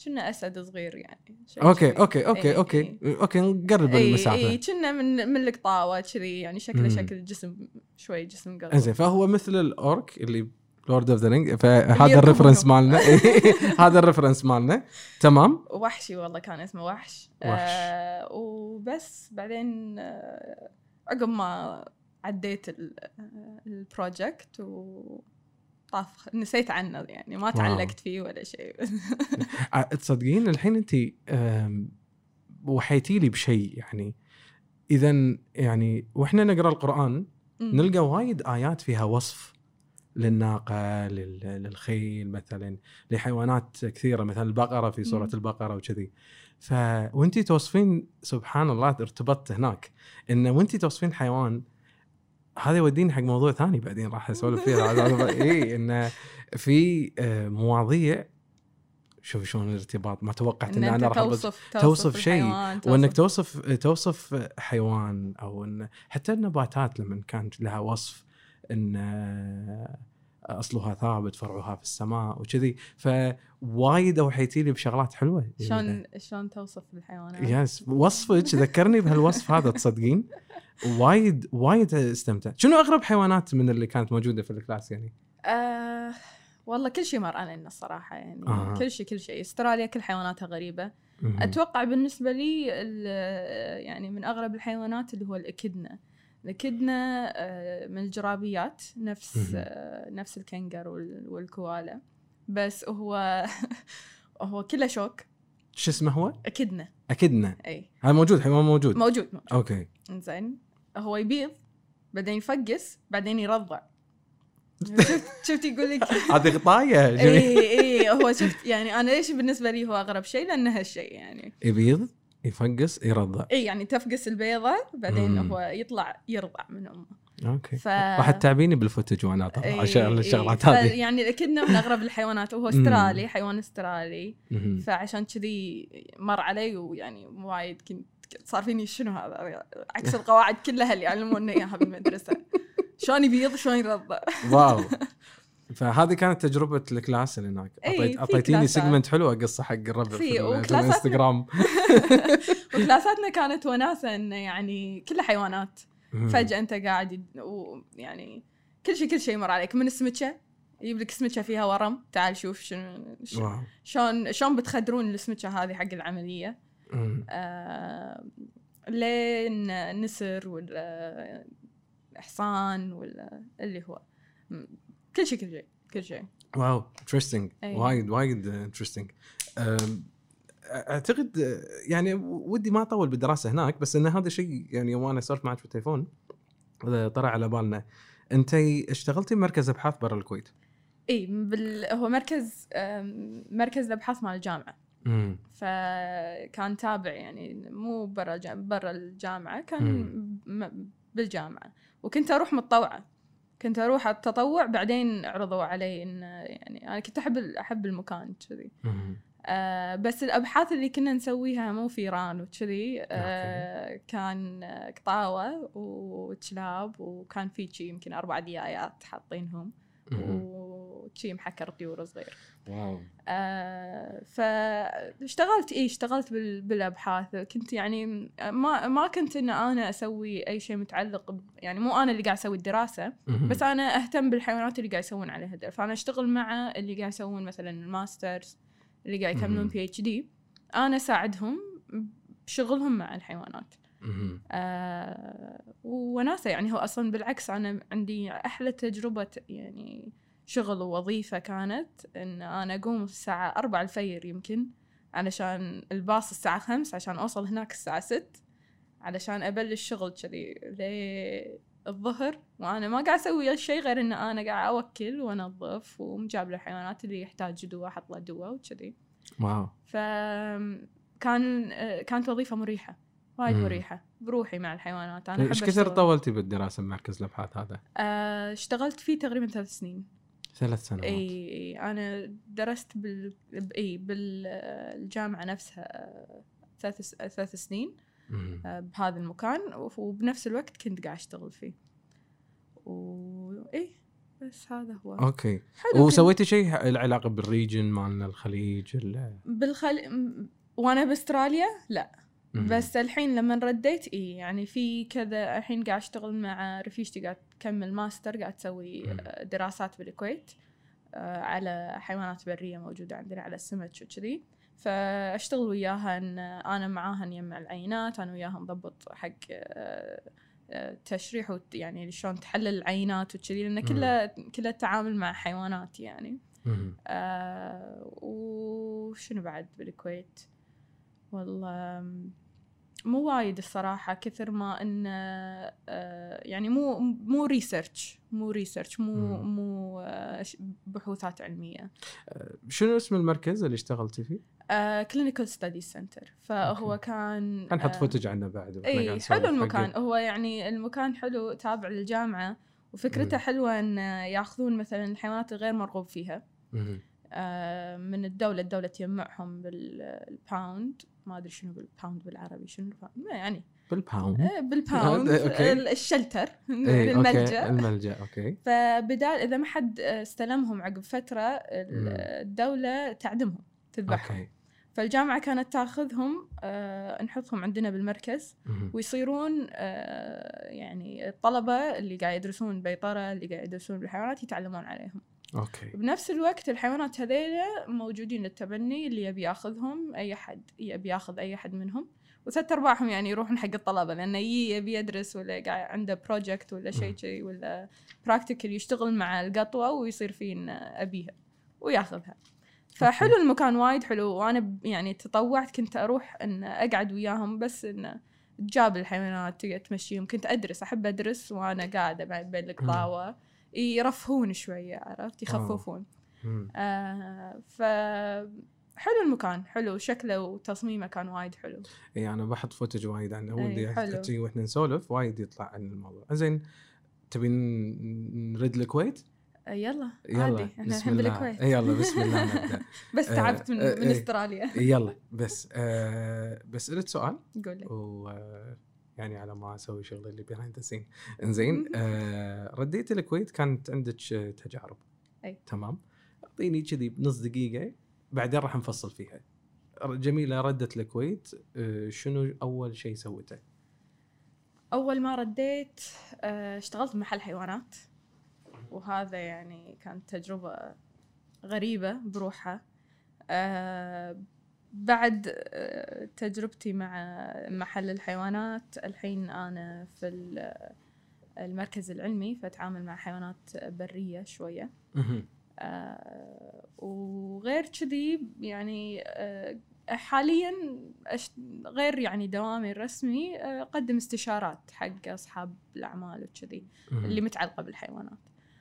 كنا أسد صغير يعني أوكي. أوكي أوكي أوكي إي. أوكي نقرب إي المسافة اي كنا من من القطاوة كذي يعني شكله. شكل الجسم شوي جسم قلب إنزين فهو مثل الأورك اللي لورد اوف ذا رينج فهذا. الريفرنس مالنا. هذا الريفرنس مالنا. تمام؟ وحشي والله كان اسمه وحش. وحش. آه وبس بعدين آه عقب ما عديت آه، البروجكت و طاف نسيت عنه يعني ما تعلقت فيه ولا شيء. ع- تصدقين الحين انت وحيتي لي بشيء يعني. اذا يعني وإحنا نقرأ القرآن. نلقى وايد آيات فيها وصف. للناقة لل- للخيل مثلا لحيوانات كثيرة مثلا البقرة في سوره. البقرة وكذي. ف وانت توصفين سبحان الله ارتبطت هناك. إن وانت توصفين حيوان هذا يوديني حق موضوع ثاني بعدين راح أسولف فيه إي انه في آه، مواضيع شوف شلون الارتباط ما توقعت إن أنت أنا راح أربط- توصف توصف شيء، وإنك توصف- توصف توصف حيوان أو إن حتى النباتات لما كانت لها وصف إن آه، أصلها ثابت فرعها في السماء وكذي. فوايد اوحيتي لي بشغلات حلوة. شلون شلون توصف الحيوانات؟ يس وصفك ذكرني بهالوصف هذا تصدقين؟ وايد وايد استمتعت شنو أغرب حيوانات من اللي كانت موجودة في الكلاس يعني؟ آه والله كل شيء مر علينا الصراحة يعني. آه. كل شيء كل شيء أستراليا كل حيواناتها غريبة. أتوقع بالنسبة لي يعني من أغرب الحيوانات اللي هو الاكدنا الاكدنا آه، من الجرابيات نفس. آه، نفس الكنجر وال- والكوالا بس هو هو كله شوك. شو اسمه هو؟ أكدنا. أكدنا. إي. هذا موجود؟ حيوان موجود؟ موجود موجود. أوكي. زين هو يبيض بعدين يفقس بعدين يرضع. شفت شفت يقول لك؟ هذه غطاية إي إي هو شفت يعني أنا ليش بالنسبة لي هو أغرب شيء؟ لأن هالشيء يعني. يبيض؟ يفقس يرضع. إي يعني تفقس البيضة بعدين مم. هو يطلع يرضع من أمه. أوكي. ف راح تتعبيني بالفوتج وأنا أطلع إيه، عشان. الشغلات هذه. يعني كنا من أغرب الحيوانات وهو مم. أسترالي حيوان أسترالي. مهم. فعشان كذي مر علي ويعني وايد كنت صار فيني شنو هذا؟ عكس القواعد كلها اللي يعلمونا إياها بالمدرسة. شلون يبيض شلون يرضع. واو. فهذه كانت تجربة الكلاس اللي هناك. إي، أعطيت- في أعطيتيني. سيجمنت حلو اقصه حق الربع في، في, الإنستغرام. وكلاساتنا كانت وناسة انه يعني كلها حيوانات. فجأة أنت قاعد ويعني كل شيء كل شيء يمر عليك. من السمكة يجيب لك سمكة فيها ورم. تعال شوف شنو شلون شلون بتخدرون السمكة هذه حق العملية. آه لين نسر ولا حصان ولا اللي هو. كل شيء كل شيء كل شيء. واو انترستنج. وايد وايد انترستنج أعتقد يعني ودي ما أطول بالدراسة هناك بس إن هذا شيء يعني وأنا سولفت معك بالتليفون طلع على بالنا أنت اشتغلتي بمركز أبحاث برا الكويت؟ إي بال... هو مركز مركز الأبحاث مال الجامعة. مم. فكان تابع يعني مو برا برا الجامعة كان م- بالجامعة. وكنت أروح متطوعة. كنت أروح التطوع بعدين عرضوا علي إن يعني أنا كنت أحب أحب المكان كذي. آه بس الأبحاث اللي كنا نسويها مو في إيران وكذي آه كان قطاوة وكلاب وكان في شي يمكن أربع ديايات حاطينهم. وشي محكر طيور صغير واو آه فاشتغلت إيه اشتغلت بال- بالأبحاث كنت يعني ما ما كنت إن أنا أسوي أي شيء متعلق يعني مو أنا اللي قاعد أسوي الدراسة. بس أنا أهتم بالحيوانات اللي قاعد يسوون عليها دراسه فأنا أشتغل مع اللي قاعد يسوون مثلا الماسترز اللي قاعد يكملون. بي اتش دي أنا أساعدهم بشغلهم مع الحيوانات. آه وناسة يعني هو أصلا بالعكس أنا عندي أحلى تجربة يعني شغل ووظيفة كانت إن أنا أقوم الساعة 4 الفجر يمكن علشان الباص الساعة 5 عشان أوصل هناك الساعة 6 علشان أبلش شغل كذي للظهر وأنا ما قاعد أسوي شيء غير إن أنا قاعد أوكل وأنظف ومجاب الحيوانات اللي يحتاج دواء أحط له دواء وكذي wow فكان كانت وظيفة مريحة وايد مم. مريحة بروحي مع الحيوانات أنا إيش كثر. طولتي بالدراسة بمركز الابحاث هذا؟ آه، اشتغلت فيه تقريبا ثلاث سنين ثلاث سنوات. إي إي أنا درست بال إي بالجامعة نفسها آه، ثلاث س- ثلاث سنين. آه، بهذا المكان. وبنفس الوقت كنت قاعد أشتغل فيه. واي بس هذا هو. okay. وسويتي شيء له علاقه بال region مالنا الخليج ال- بالخل م- وأنا بأستراليا؟ لا. بس الحين لما رديت إي يعني في كذا الحين قاعد أشتغل مع رفيجتي قاعد تكمل ماستر قاعد تسوي. آه، دراسات بالكويت آه، على حيوانات برية موجودة عندنا على السمك وكذي. فأشتغل وياها إن أنا معاها نجمع العينات أنا وياها نضبط حق آه، تشريح وت- يعني شلون تحلل العينات وكذي لأن كله كله التعامل مع حيوانات يعني. آه وشنو بعد بالكويت؟ والله مو وايد الصراحة كثر ما انه آه يعني مو مو research مو research مو مم. مو آه بحوثات علمية شنو اسم المركز اللي اشتغلتي فيه؟ clinical study center فهو okay. كان حنحط آه، footage عنه بعد إي حلو المكان هو يعني المكان حلو تابع للجامعة وفكرته مم. حلوة إن ياخذون مثلا الحيوانات الغير مرغوب فيها مم. آه، من الدولة الدولة تجمعهم بال pound ما أدري شنو بال pound بالعربي شنو يعني بال pound آه، بال pound okay. ال- ال shelter اي okay. الملجأ. الملجأ okay. فبدال إذا ما حد استلمهم عقب فترة ال- مم. الدولة تعدمهم تذبحهم. okay. فالجامعة كانت تاخذهم آه، نحطهم عندنا بالمركز. ويصيرون آه، يعني الطلبة اللي قاعد يدرسون بيطرة اللي قاعد يدرسون بالحيوانات يتعلمون عليهم. okay. بنفس الوقت الحيوانات هذيلا موجودين للتبني اللي يبي ياخذهم أي حد يبي ياخذ أي حد منهم. وثلاث أرباعهم يعني يروحون حق الطلبة لأنه يي يبي يدرس ولا قاعد عنده project ولا شيء. كذي ولا practical يشتغل مع القطوة ويصير فيه إنه أبيها وياخذها. فحلو المكان وايد حلو. وأنا يعني تطوعت كنت أروح إن أقعد وياهم بس انه تجاب الحيوانات تمشيهم كنت أدرس أحب أدرس وأنا قاعدة بعد بين القطاوة. يرفهون شوية عرفت؟ يخففون. مم. آه ف حلو المكان حلو. شكله وتصميمه كان وايد حلو. إي أنا بحط فوتج وايد عنه حلو. تجي وإحنا نسولف وايد يطلع عن الموضوع. زين تبين نرد الكويت؟ آه، يلا يلا عادي. إحنا بسم الحين الله بالكويت يلا بسم الله. نبدأ. بس آه، تعبت من, آه، من. استراليا. يلا بس آه بس اريد سؤال. قول لي آه، يعني على ما أسوي شغلي اللي بيهايند ذا سين إنزين آه رديت الكويت كانت عندك تجارب. أي. تمام. أعطيني كذي بنص دقيقة بعدين راح نفصل فيها. جميلة ردت الكويت. آه شنو أول شيء سوته؟ أول ما رديت آه، اشتغلت بمحل حيوانات. وهذا يعني كانت تجربة غريبة بروحها. آه، بعد آه، تجربتي مع محل الحيوانات الحين أنا في ال- المركز العلمي فأتعامل مع حيوانات برية شوية. آه، وغير كذي يعني آه، حاليا غير يعني دوامي الرسمي آه، أقدم استشارات حق أصحاب الأعمال وكذي. اللي متعلقة بالحيوانات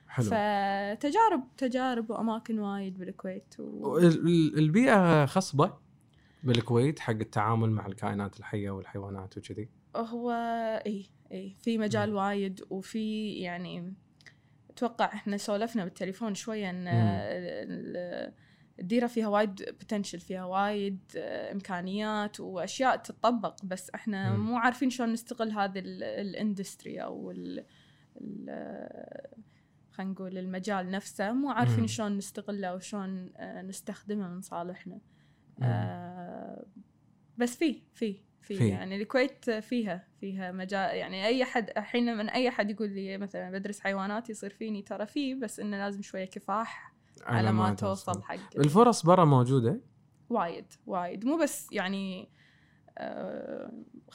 حلو فتجارب تجارب وأماكن وايد بالكويت و... ال- ال- البيئة خصبة بالكويت حق التعامل مع الكائنات الحية والحيوانات وكذي هو إي إي في مجال مم. وايد وفي يعني أتوقع إحنا سولفنا بالتليفون شوية إن الديرة فيها وايد potential فيها وايد إمكانيات وأشياء تطبق بس إحنا مم. مو عارفين شلون نستغل هذه ال industry أو ال خلينا نقول المجال نفسه مو عارفين. شلون نستغله وشلون آه، نستخدمه من صالحنا. آه، بس في في في في. يعني الكويت فيها فيها مجال يعني أي حد الحين من أي حد يقول لي مثلا بدرس حيوانات يصير فيني ترى فيه بس إنه لازم شوية كفاح على ما توصل حق الفرص برا موجودة وايد وايد مو بس يعني آه،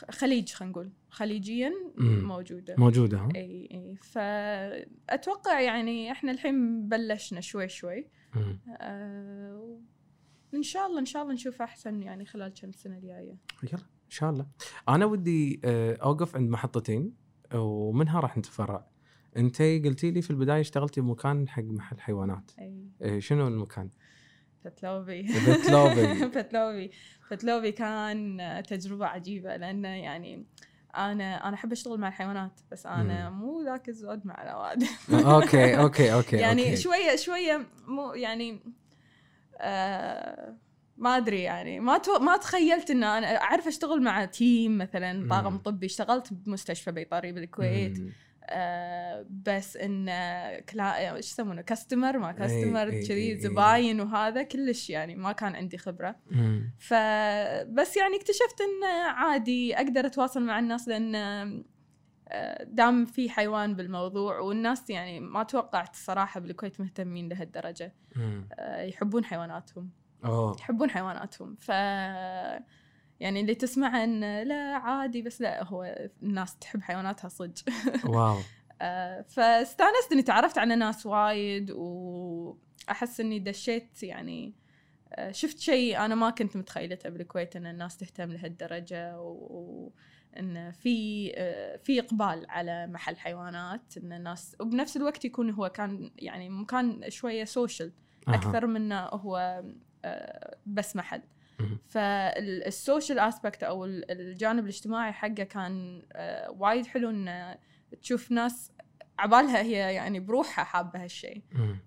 خليج خلينا نقول خليجيا. موجودة موجودة ها؟ إي إي فأتوقع يعني إحنا الحين بلشنا شوي شوي. آه، إن شاء الله إن شاء الله نشوف أحسن يعني خلال كم سنة الجاية. يلا إن شاء الله. أنا ودي آه، أوقف عند محطتين ومنها راح نتفرع. أنت قلتي لي في البداية اشتغلتي بمكان حق محل حيوانات. أي. آه، شنو المكان؟ فتلوبي فتلوبي. فتلوبي فتلوبي كان تجربة عجيبة لأنه يعني أنا أنا أحب أشتغل مع الحيوانات بس أنا مم. مو ذاك الزود مع الأوادم okay okay okay يعني okay. شوية شوية مو يعني آه ما أدري يعني ما تو... ما تخيلت ان أنا أعرف أشتغل مع team مثلا طاقم. طبي اشتغلت بمستشفى بيطري بالكويت. آه بس إن كلا إيش يسمونه كاستمر ما كاستمر إي، إي، كذي إي. زباين وهذا كلش يعني ما كان عندي خبرة. فبس يعني اكتشفت إن عادي أقدر أتواصل مع الناس لأن دام في حيوان بالموضوع والناس يعني ما توقعت الصراحه بالكويت مهتمين لهالدرجة. آه، يحبون حيواناتهم. أوه. يحبون حيواناتهم. ف يعني اللي تسمع إن لا عادي بس لا هو الناس تحب حيواناتها صدق. واو. آه، فاستانست إني تعرفت على ناس وايد وأحس إني دشيت يعني آه، شفت شيء أنا ما كنت متخيلته بالكويت إن الناس تهتم لهالدرجة و- وان في آه، في إقبال على محل حيوانات إن الناس وبنفس الوقت يكون هو كان يعني مكان شوية social. أكثر من هو آه، بس محل. فال social aspect أو ال- الجانب الاجتماعي حقه كان آه، وايد حلو إن تشوف ناس عبالها هي يعني بروحها حابة هالشيء.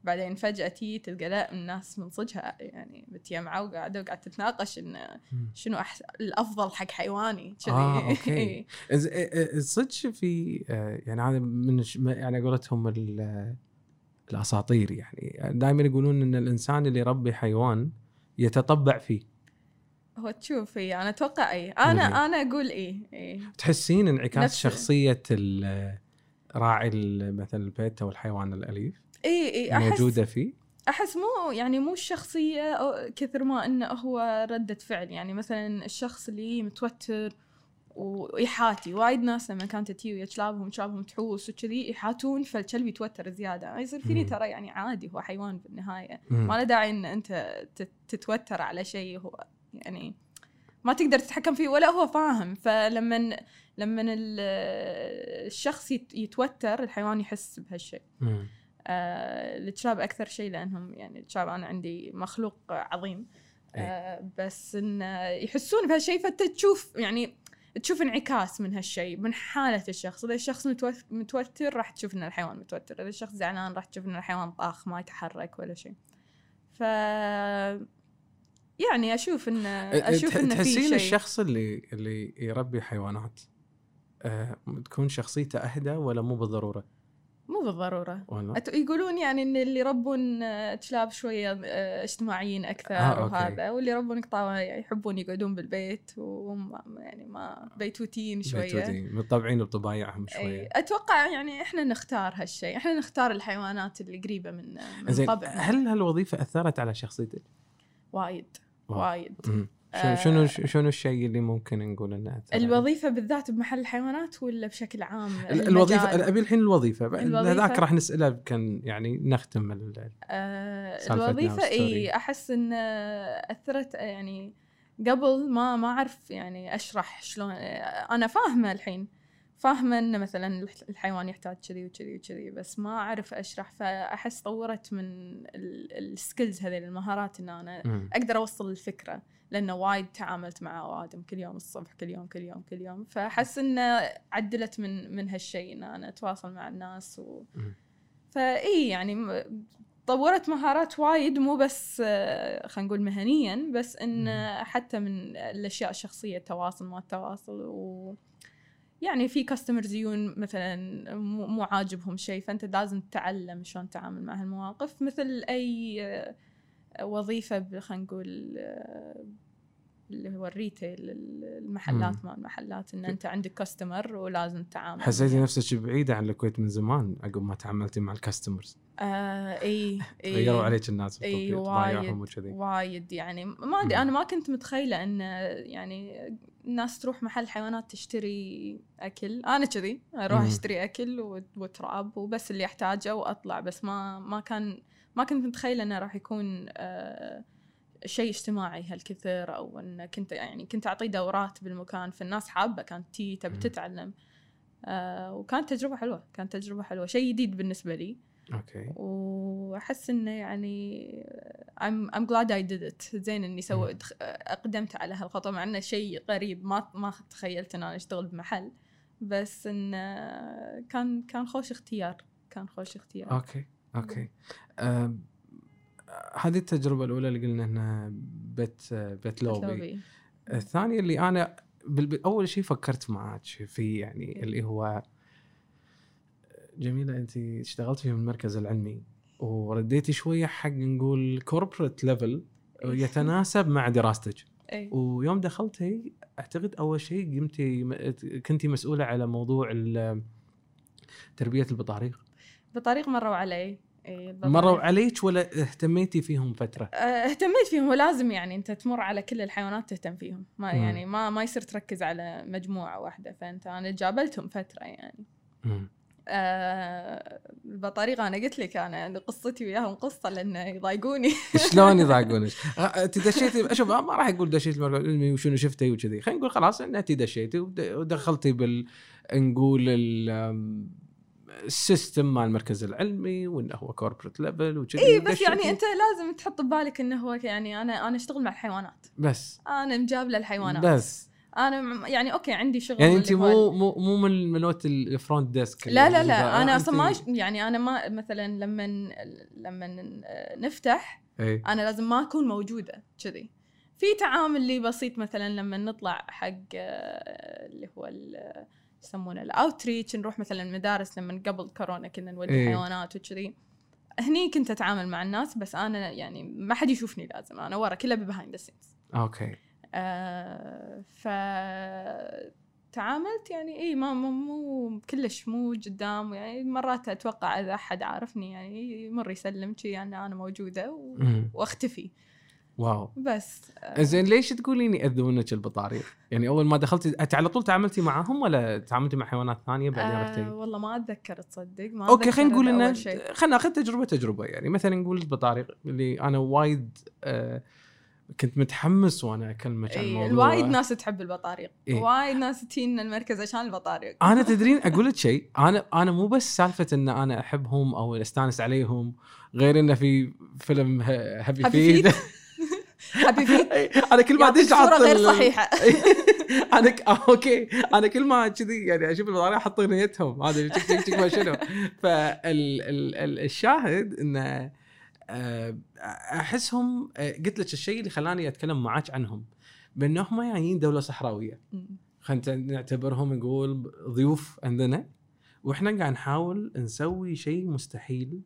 بعدين فجأة تي تلقى لا الناس من صجها يعني متجمعة وقاعدة وقاعدة تتناقش انه. شنو أحسن الأفضل حق حيواني كذي آه،. إز- إ- إ- صدق في آه، يعني هذا من يعني قولتهم ال- الأساطير يعني دائما يقولون إن الإنسان اللي يربي حيوان يتطبع فيه هو تشوف هي أنا أتوقع إي أنا. أنا أقول إي إي تحسين انعكاس شخصية ال- راعي مثلا البيت أو الحيوان الأليف إي إي أحس موجودة فيه؟ أحس مو يعني مو الشخصية أو كثر ما إنه هو ردة فعل. يعني مثلا الشخص اللي متوتر ويحاتي. وايد ناس لما كانت تجي ويا كلابهم كلابهم تحوس وكذي يحاتون فالكلب يتوتر زيادة. يصير فيني. ترى يعني عادي هو حيوان بالنهايه. ما له داعي إن أنت تت- تتوتر على شيء هو. يعني ما تقدر تتحكم فيه ولا هو فاهم. فلما لما ال- الشخص يت- يتوتر الحيوان يحس بهالشيء. آه، الكلاب أكثر شيء لأنهم يعني الكلاب أنا عندي مخلوق عظيم. إيه. آه، بس إن يحسون بهالشيء فانت تشوف يعني تشوف انعكاس من هالشيء من حالة الشخص. إذا الشخص متوت- متوتر راح تشوف إن الحيوان متوتر. إذا الشخص زعلان راح تشوف إن الحيوان طاخ ما يتحرك ولا شيء. ف يعني أشوف ان أشوف تح- إن في تحسين شيء. الشخص اللي اللي يربي حيوانات. آه، تكون شخصيته أهدى ولا مو بالضرورة؟ مو بالضرورة. ولا يقولون يعني إن اللي يربون كلاب شوية آه، اجتماعيين أكثر آه، أوكي. وهذا واللي يربون قطاوة يحبون يقعدون بالبيت وهم يعني ما بيتوتين شوية. بيتوتين متطبعين بطبايعهم أي شوية. أتوقع يعني إحنا نختار هالشيء. إحنا نختار الحيوانات اللي قريبة من من زين هل هالوظيفة أثرت على شخصيتك؟ وايد. وايد. آه. شنو شنو الشيء اللي ممكن نقول إنه؟ الوظيفة بالذات بمحل الحيوانات ولا بشكل عام ال- الوظيفه؟ أبي الحين الوظيفة. هذاك راح نسأله كان يعني نختم ال- آه والستوري. إي أحس إن أثرت يعني قبل ما ما أعرف يعني أشرح شلون آه، أنا فاهمة الحين فاهمة ان مثلا الح- الحيوان يحتاج كذي وكذي وكذي بس ما أعرف أشرح فأحس طورت من ال skills هذه المهارات إن أنا. أقدر أوصل الفكرة لأنه وايد تعاملت مع اوادم كل يوم الصبح كل يوم كل يوم كل يوم فأحس إنه عدلت من من هالشيء إن أنا أتواصل مع الناس و. فاي يعني طورت مهارات وايد مو بس خلينا نقول مهنيا بس إن حتى من الأشياء الشخصيه التواصل ما التواصل و يعني في customers يجون مثلا مو عاجبهم شيء فأنت لازم تتعلم شلون تتعامل مع هالمواقف مثل أي آه، وظيفة خلينا نقول آه، اللي هو ال retail المحلات. مال المحلات إن أنت عندك customer ولازم تتعامل حسيتي. نفسك بعيدة عن الكويت من زمان عقب ما تعاملتي مع ال customers آه إي إي غيروا عليك الناس إي وايد وايد يعني ما أدري. أنا ما كنت متخيلة إن يعني الناس تروح محل حيوانات تشتري أكل. أنا كذي أروح مم. أشتري أكل وت- وتراب وبس اللي أحتاجه وأطلع. بس ما ما كان ما كنت متخيلة إنه راح يكون آه شيء اجتماعي هالكثر أو إن كنت يعني كنت أعطي دورات بالمكان. فالناس حابة كانت تي تبي. تتعلم. آه وكانت تجربة حلوة كانت تجربة حلوة. شيء جديد بالنسبة لي. أوكي. وأحس إنه يعني I'm I'm glad I did it. زين إني سويت أقدمت على هالخطوة. مع إنه شيء غريب ما ما تخيلت إن أنا أشتغل بمحل. بس انه كان كان خوش اختيار. كان خوش اختيار. أوكي أوكي. أم، هذه التجربة الأولى اللي قلنا إنها pet pet lobby. lobby. الثانية اللي أنا أول شيء فكرت معك في يعني اللي هو جميلة انت اشتغلت في المركز العلمي ورديتي شوية حق نقول corporate level يتناسب مع دراستك. اي ويوم دخلتي أعتقد أول شيء قمتي كنتي مسؤولة على موضوع تربية البطاريق. بطريق مروا علي. بطريق- مروا عليك ولا اهتميتي فيهم فترة؟ آه، اهتميت فيهم ولازم يعني أنت تمر على كل الحيوانات تهتم فيهم. ما مم. يعني ما ما يصير تركز على مجموعة واحدة. فأنت أنا جابلتهم فترة يعني. مم. آه البطاريق أنا قلت لك أنا قصتي وياهم قصة لأنه يضايقوني. شلون يضايقونك؟ أ- انت دشيتي شوف ما راح أقول دشيت المركز العلمي وشنو شفتي وكذي، خلينا نقول خلاص ان انت دشيتي ود- ودخلتي بال نقول ال system مال المركز العلمي وإنه هو corporate level وكذي. اي بس. يعني أنت لازم تحط ببالك إنه هو يعني أنا أنا أشتغل مع الحيوانات. بس. أنا مجابلة الحيوانات. بس. أنا يعني أوكي عندي شغل يعني انت مو مو مو من منوت ال front desk لا لا لا أنا أصلا ما يعني أنا ما مثلا لما لما نفتح إيه. أنا لازم ما أكون موجودة كذي. في تعامل لي بسيط مثلا لما نطلع حق اللي هو يسمونه ال outreach نروح مثلا مدارس لما قبل كورونا كنا نودي. حيوانات وكذي. هني كنت أتعامل مع الناس بس أنا يعني ما حد يشوفني لازم أنا ورا كله behind the scenes أوكي. ف تعاملت يعني اي ما مو, كلش مو قدام يعني مرات أتوقع إذا أحد عارفني يعني يمر يسلم شي يعني أنا موجودة و... وأختفي wow بس آه، زين ليش تقولين يأذونك البطاريق؟ يعني أول ما دخلتي أنت على طول تعاملتي معاهم ولا تعاملتي مع حيوانات ثانية بعدين آه رحتي؟ والله ما أتذكر تصدق ما أوكي خلينا نقول انه. خلينا نأخذ تجربة تجربة يعني مثلا نقول البطاريق اللي أنا وايد آه كنت متحمس وأنا اكلمك عن إيه الموضوع. الوايد ناس تحب البطاريق. إيه. وايد ناس تجينا المركز عشان البطاريق. أنا تدرين أقول لك شيء أنا أنا مو بس سالفة إن أنا أحبهم أو أستانس عليهم غير إنه في فيلم Happy Feet فيك إي، أنا كل ما أدش أحط صورة غير صحيحة. أنا ك... آه، أوكي. أنا كل ما كذي يعني أشوف البطاريق أحط أغنيتهم هذا شنو. فالشاهد إنه أحسهم آه، قلت لك الشيء اللي خلاني أتكلم معاك عنهم بانهم جايين دولة صحراوية. خلينا نعتبرهم نقول ضيوف عندنا وإحنا قاعد نحاول نسوي شيء مستحيل.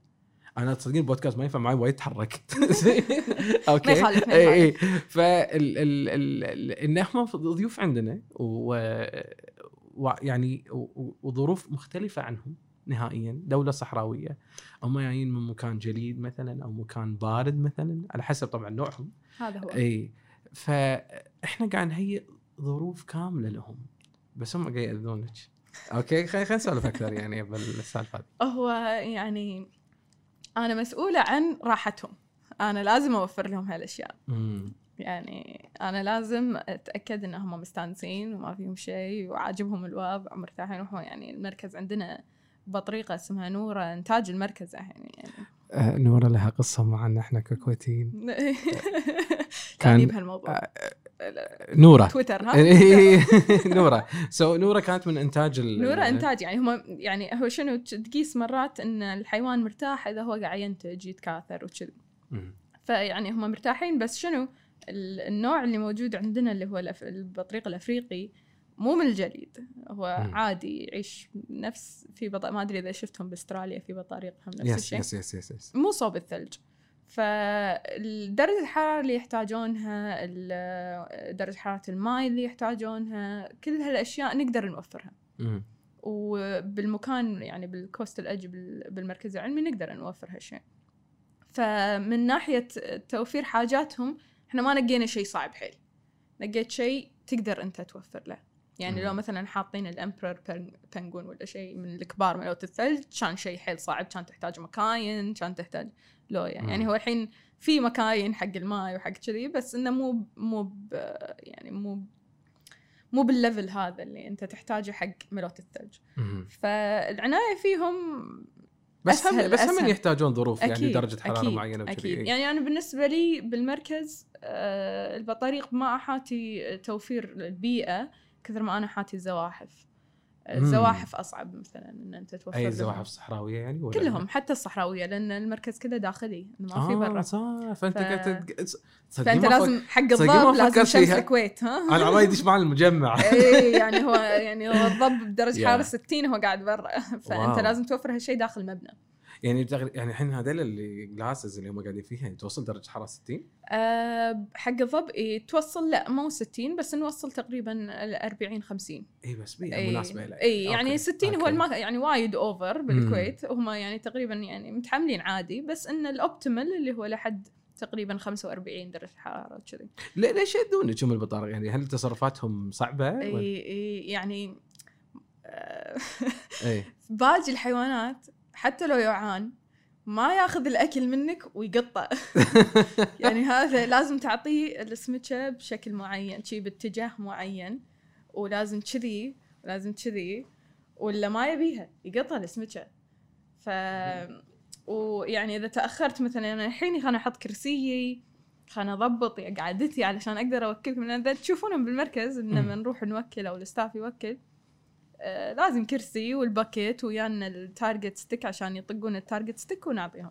أنا تصدقين البودكاست ما ينفع معي وايد تحركت أوكي. ما يخالف، ما اي اي ال ال انهم ضيوف عندنا و ويعني و- وظروف مختلفة عنهم. نهائيا دولة صحراوية. هم جايين من مكان جليد مثلا أو مكان بارد مثلا على حسب طبعا نوعهم هذا هو. إي فإحنا قاعد نهيئ ظروف كاملة لهم. بس هم قاعد يأذونك. أوكي خلينا نسولف أكثر يعني بالسالفه هذه. هو يعني أنا مسؤولة عن راحتهم. أنا لازم أوفر لهم هالأشياء. يعني أنا لازم أتأكد انهم مستانسين وما فيهم شيء وعاجبهم الوضع ومرتاحين وهو يعني المركز عندنا بطريقة اسمها نورة إنتاج المركز الحين يعني. آه، نورة لها قصة معنا إحنا ككويتيين. كان بهالموضوع نورة. تويتر ها؟ نورة. سو نورة كانت من إنتاج ال- نورة إنتاج يعني هم يعني هو شنو تقيس مرات إن الحيوان مرتاح إذا هو قاعد ينتج يتكاثر وكذي. فيعني هم مرتاحين بس شنو ال- النوع اللي موجود عندنا اللي هو البطريق الأفريقي مو من الجليد هو مم. عادي يعيش نفس في بط... ما أدري إذا شفتهم بأستراليا في بطاريقهم نفس yes الشيء. yes yes yes yes مو صوب الثلج. فدرجة الحرارة اللي يحتاجونها درجة حرارة الماء اللي يحتاجونها كل هالأشياء نقدر نوفرها. وبالمكان يعني بالكوست الأج بال- بالمركز العلمي نقدر نوفر هالشيء. فمن ناحية توفير حاجاتهم إحنا ما نقينا شيء صعب حيل. نقيت شيء تقدر أنت توفر له. يعني لو. مثلا حاطين ال emperor penguin ولا شيء من الكبار ملوت الثلج كان شيء حيل صعب كان تحتاج مكاين كان تحتاج لويا مم. يعني هو الحين في مكاين حق الماء وحق كذي بس إنه مو مو يعني مو مو بال level هذا اللي أنت تحتاجه حق ملوت الثلج أمم. فالعناية فيهم بس هم أسهل- بس هم. يحتاجون ظروف يعني أكيد درجة حرارة أكيد معينة وكذي أكيد إي. يعني أنا بالنسبة لي بالمركز آه، البطاريق ما أحاتي توفير البيئة كثر ما أنا حاتي الزواحف. الزواحف أصعب مثلا إن أنت توفر أي. زواحف صحراوية يعني ولا كلهم حتى الصحراوية لأن المركز كله داخلي ما في برا. آه صح. فأنت ف- فأنت ما لازم حق الضب لازم شمس. الكويت ها؟ أنا عمال يدش معي المجمع. اي يعني هو يعني هو الضب بدرجة يا. حرارة 60 هو قاعد برا. فأنت واو. لازم توفر هالشيء داخل المبنى. يعني بتغ- يعني الحين هذول اللي جلاسز اللي هم قاعدين فيها توصل درجة حرارة 60 أه حق الضب إيه توصل لا مو 60 بس نوصل تقريبا ال 40 50 إي بس بيئه إي مناسبة لك إي يعني أوكي. 60 هو. الما يعني وايد اوفر بالكويت. هم يعني تقريبا يعني متحملين عادي بس إن ال optimal اللي هو لحد تقريبا 45 درجة حرارة كذي ليش يأذونك هم البطارق يعني هل تصرفاتهم صعبة؟ إي إي يعني آه، إي. باقي الحيوانات حتى لو يوعان ما ياخذ الأكل منك ويقطع. يعني هذا لازم تعطيه السمكة بشكل معين شي باتجاه معين ولازم كذي ولازم كذي ولا ما يبيها يقطع السمكة. ف ويعني إذا تأخرت مثلا أنا الحين خلنا أحط كرسيي خلنا أضبط قعدتي علشان أقدر أوكلكم. لأن تشوفونهم بالمركز إن لما نروح نوكل أو الستاف يوكل آه لازم كرسي والباكيت ويانا التارجت ستيك عشان يطقون التارجت ستيك ونعطيهم.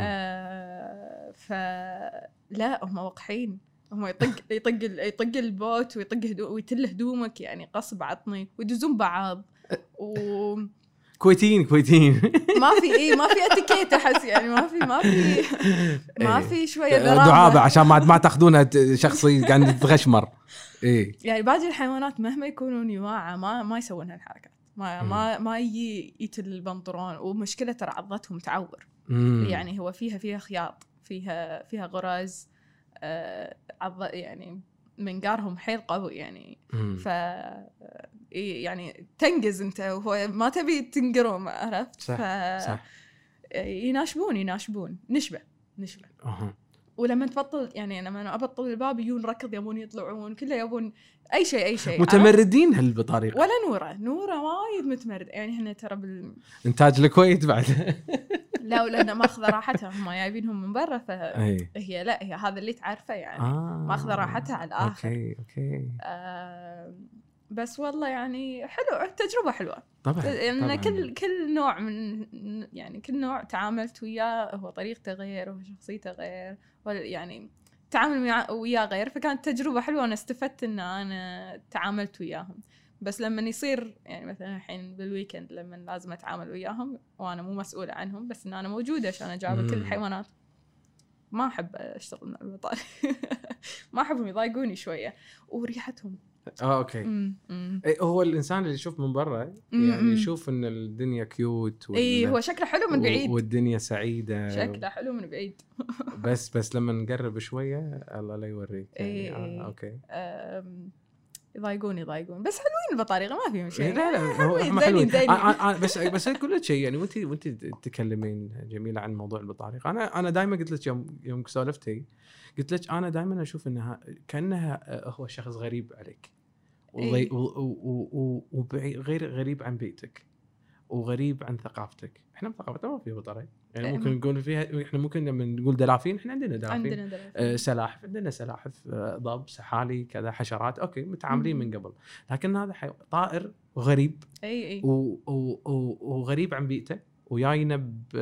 آه فلا هم وقحين هم يطق يطق يطق البوت ويطق هدو ويتل هدومك يعني غصب عطني ويدزون بعض. وما كويتيين كويتيين في اي ما في اتيكيت أحس يعني ما في ما في ما إيه. في شوية. دعابة عشان ما ما تاخذونها شخصي قاعد تغشمر اي يعني باقي الحيوانات مهما يكونون يواعى ما ما يسوون هالحركات ما. ما ما يجي يتل البنطلون ومشكلة ترى عضتهم تعور. يعني هو فيها فيها خياط فيها فيها غرز آه عض يعني منقارهم حيل قوي يعني. ف إيه يعني تنقز أنت وهو ما تبي تنقرهم عرفت؟ صح، ف صح. يناشبون يناشبون نشبة نشبة. أها. ولما تبطل يعني لما أبطل الباب يجون ركض يبون يطلعون كله يبون أي شيء أي شيء؟ متمردين هالبطاريق ولا نورة نورة وايد متمرد. يعني إحنا ترى بال... إنتاج الكويت بعد. لا ولأن ماخذه راحتها. هم جايبينهم من برا فهي لا هي هذا اللي تعرفه يعني. آه ماخذه راحتها على الآخر. أوكي أوكي. آه بس والله يعني حلو تجربة حلوة طبعا يعني طبعاً. كل كل نوع من يعني كل نوع تعاملت وياه هو طريقته غير وهو شخصيته غير يعني تعامل وياه غير فكانت تجربة حلوة وأنا استفدت إن أنا تعاملت وياهم بس لما يصير يعني مثلا الحين بال weekend لما لازم أتعامل وياهم وأنا مو مسؤولة عنهم بس إن أنا موجودة عشان أجابل كل. الحيوانات ما أحب أشتغل مع البطاريق ما أحبهم يضايقوني شوية وريحتهم آه okay. أمم. إيه، هو الإنسان اللي يشوف من برا مم، يعني مم. يشوف إن الدنيا cute وال- اي هو شكله حلو من بعيد. والدنيا سعيدة. شكله حلو من بعيد. بس بس لما نقرب شوية الله لا يوريك يعني. إيه، آه إيه. okay. أم، يضايقون يضايقون بس حلوين البطاريق ما فيهم إيه، شيء لا لا هو حلوين، زينين. آه، آه، آه، بس بس أقول لك شيء يعني وانت وانت تتكلمين جميله عن موضوع البطاريق. أنا أنا دائما قلت لك يوم يوم سولفتي قلت لك أنا دائما أشوف إنها كأنها هو شخص غريب عليك. إيه. وغير غريب عن بيتك وغريب عن ثقافتك إحنا ثقافتنا ما فيها بطاريق يعني إيه. ممكن نقول فيها إحنا ممكن لما نقول دلافين إحنا عندنا دلافين عندنا دلافين. آه، سلاحف عندنا سلاحف آه، ضب سحالي كذا حشرات okay متعاملين. من قبل لكن هذا حي... طائر وغريب إي إي و... و... و... وغريب عن بيئته وجاينا ب...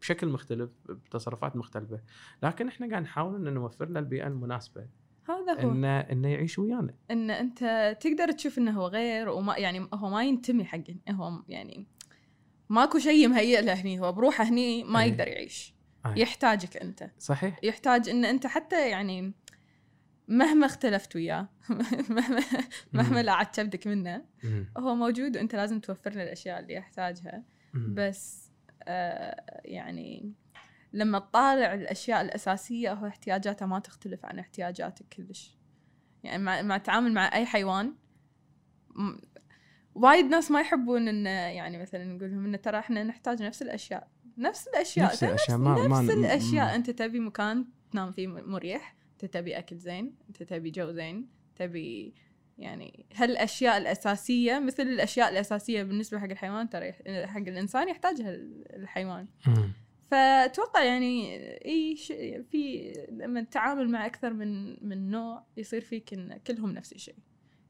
بشكل مختلف بتصرفات مختلفة لكن إحنا قاعد نحاول ان نوفر له البيئة المناسبة هذا هو انه إنه يعيش ويانا إن أنت تقدر تشوف إنه هو غير وما يعني هو ما ينتمي حق هو يعني ماكو شيء مهيئ له هني هو بروحه هني ما إيه. يقدر يعيش آه. يحتاجك أنت صحيح يحتاج إن أنت حتى يعني مهما اختلفت وياه مهما مهما. لعت كبدك منه. هو موجود وأنت لازم توفر له الأشياء اللي يحتاجها. بس آه يعني لما تطالع الأشياء الأساسية هو احتياجاته ما تختلف عن احتياجاتك كلش يعني مع, مع التعامل مع أي حيوان م- وايد ناس ما يحبون إن يعني مثلا نقول لهم إن ترى إحنا نحتاج نفس الأشياء نفس الأشياء نفس الأشياء ما نفس ما الأشياء مم. أنت تبي مكان تنام فيه مريح أنت تبي أكل زين أنت تبي جو زين تبي يعني هالأشياء الأساسية مثل الأشياء الأساسية بالنسبة حق الحيوان ترى حق الإنسان يحتاجها الحيوان. فأتوقع يعني أي شيء في لما تتعامل مع أكثر من من نوع يصير فيك إن كلهم نفس الشيء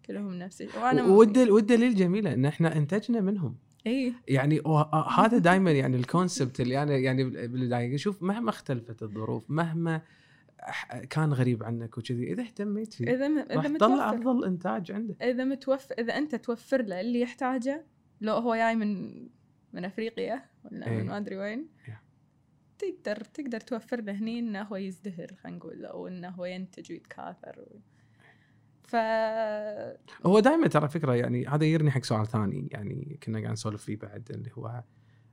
كلهم نفس الشيء وأنا والدل... والدليل جميله إن إحنا انتجنا منهم. إي. يعني وه- هذا دائما يعني الكونسبت اللي أنا يعني بالبدايه شوف مهما اختلفت الظروف مهما كان غريب عنك وكذي إذا اهتميت فيه إذا م- راح تطلع متوفر أفضل إنتاج عنده. إذا متوفر إذا أنت توفر له اللي يحتاجه لو هو جاي من من أفريقيا ولا. من ما أدري وين. تقدر تقدر توفر له هني إنه هو يزدهر خلينا نقول أو إنه هو ينتج ويتكاثر و... ف هو دائما ترى فكرة يعني هذا يرني حق سؤال ثاني. يعني كنا قاعد نسولف فيه بعد اللي هو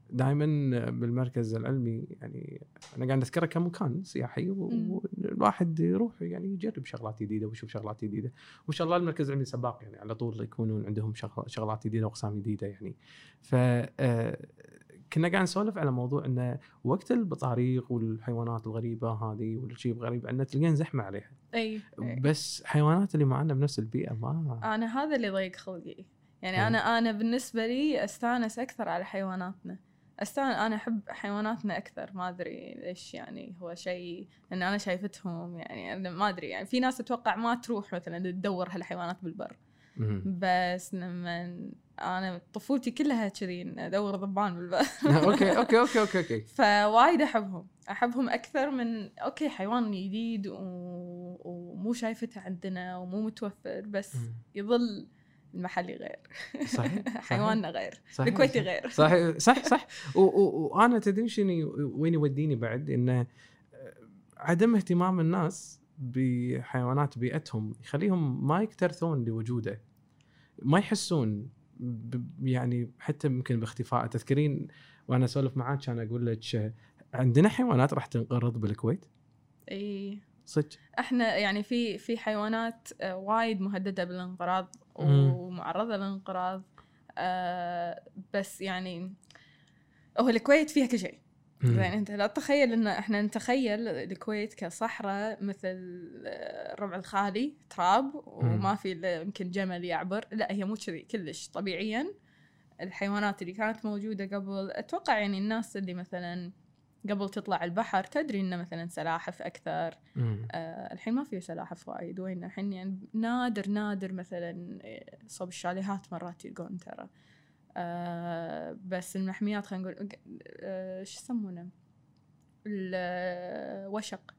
دائما بالمركز العلمي يعني أنا قاعد أذكره كمكان سياحي. والواحد يروح يعني يجرب شغلات جديدة ويشوف شغلات جديدة. وما شاء الله المركز العلمي سباق يعني على طول يكونون عندهم شغل- شغلات جديدة وأقسام جديدة يعني. ف آه، كنا قاعد نسولف على موضوع انه وقت البطاريق والحيوانات الغريبة هذه والشيء الغريب انه تلقين زحمة عليها أي. بس حيوانات اللي معنا بنفس البيئة ما أنا هذا اللي ضيق خلقي يعني مم. أنا أنا بالنسبة لي أستانس أكثر على حيواناتنا استان أنا أحب حيواناتنا أكثر ما أدري ليش يعني هو شيء إن أنا شايفتهم يعني ما أدري يعني في ناس أتوقع ما تروح مثلا تدور هالحيوانات بالبر. بس لما أنا طفولتي كلها كذي ادور ضبان بالبر okay okay okay okay okay. فوايد أحبهم. أحبهم أكثر من okay حيوان جديد و... ومو شايفته عندنا ومو متوفر بس. يظل المحلي غير. صحيح صحيح. حيواننا غير. صحيح الكويتي. غير. صح صح صح وأنا تدري شنو وين يوديني بعد؟ إنه عدم اهتمام الناس بحيوانات بيئتهم يخليهم ما يكترثون لوجوده. ما يحسون يعني حتى يمكن باختفاء. تذكرين وأنا أسولف معاك كان أقول لك عندنا حيوانات راح تنقرض بالكويت؟ إي. صدق؟ إحنا يعني في في حيوانات آه، وايد مهددة بالانقراض. ومعرضة للانقراض آه، بس يعني هو الكويت فيها كل شيء. زين أنت لا تتخيل إن إحنا نتخيل الكويت كصحراء مثل آه، الربع الخالي تراب وما في إلا يمكن جمل يعبر. لا هي مو كذي كلش. طبيعيا الحيوانات اللي كانت موجودة قبل أتوقع يعني الناس اللي مثلا قبل تطلع البحر تدري إنه مثلا سلاحف أكثر. مم. آه الحين ما في سلاحف وايد وين؟ الحين يعني نادر نادر مثلا آه، صوب الشاليهات مرات تلقون ترى. آه بس المحميات خلينا نقول آه شو يسمونه؟ الوشق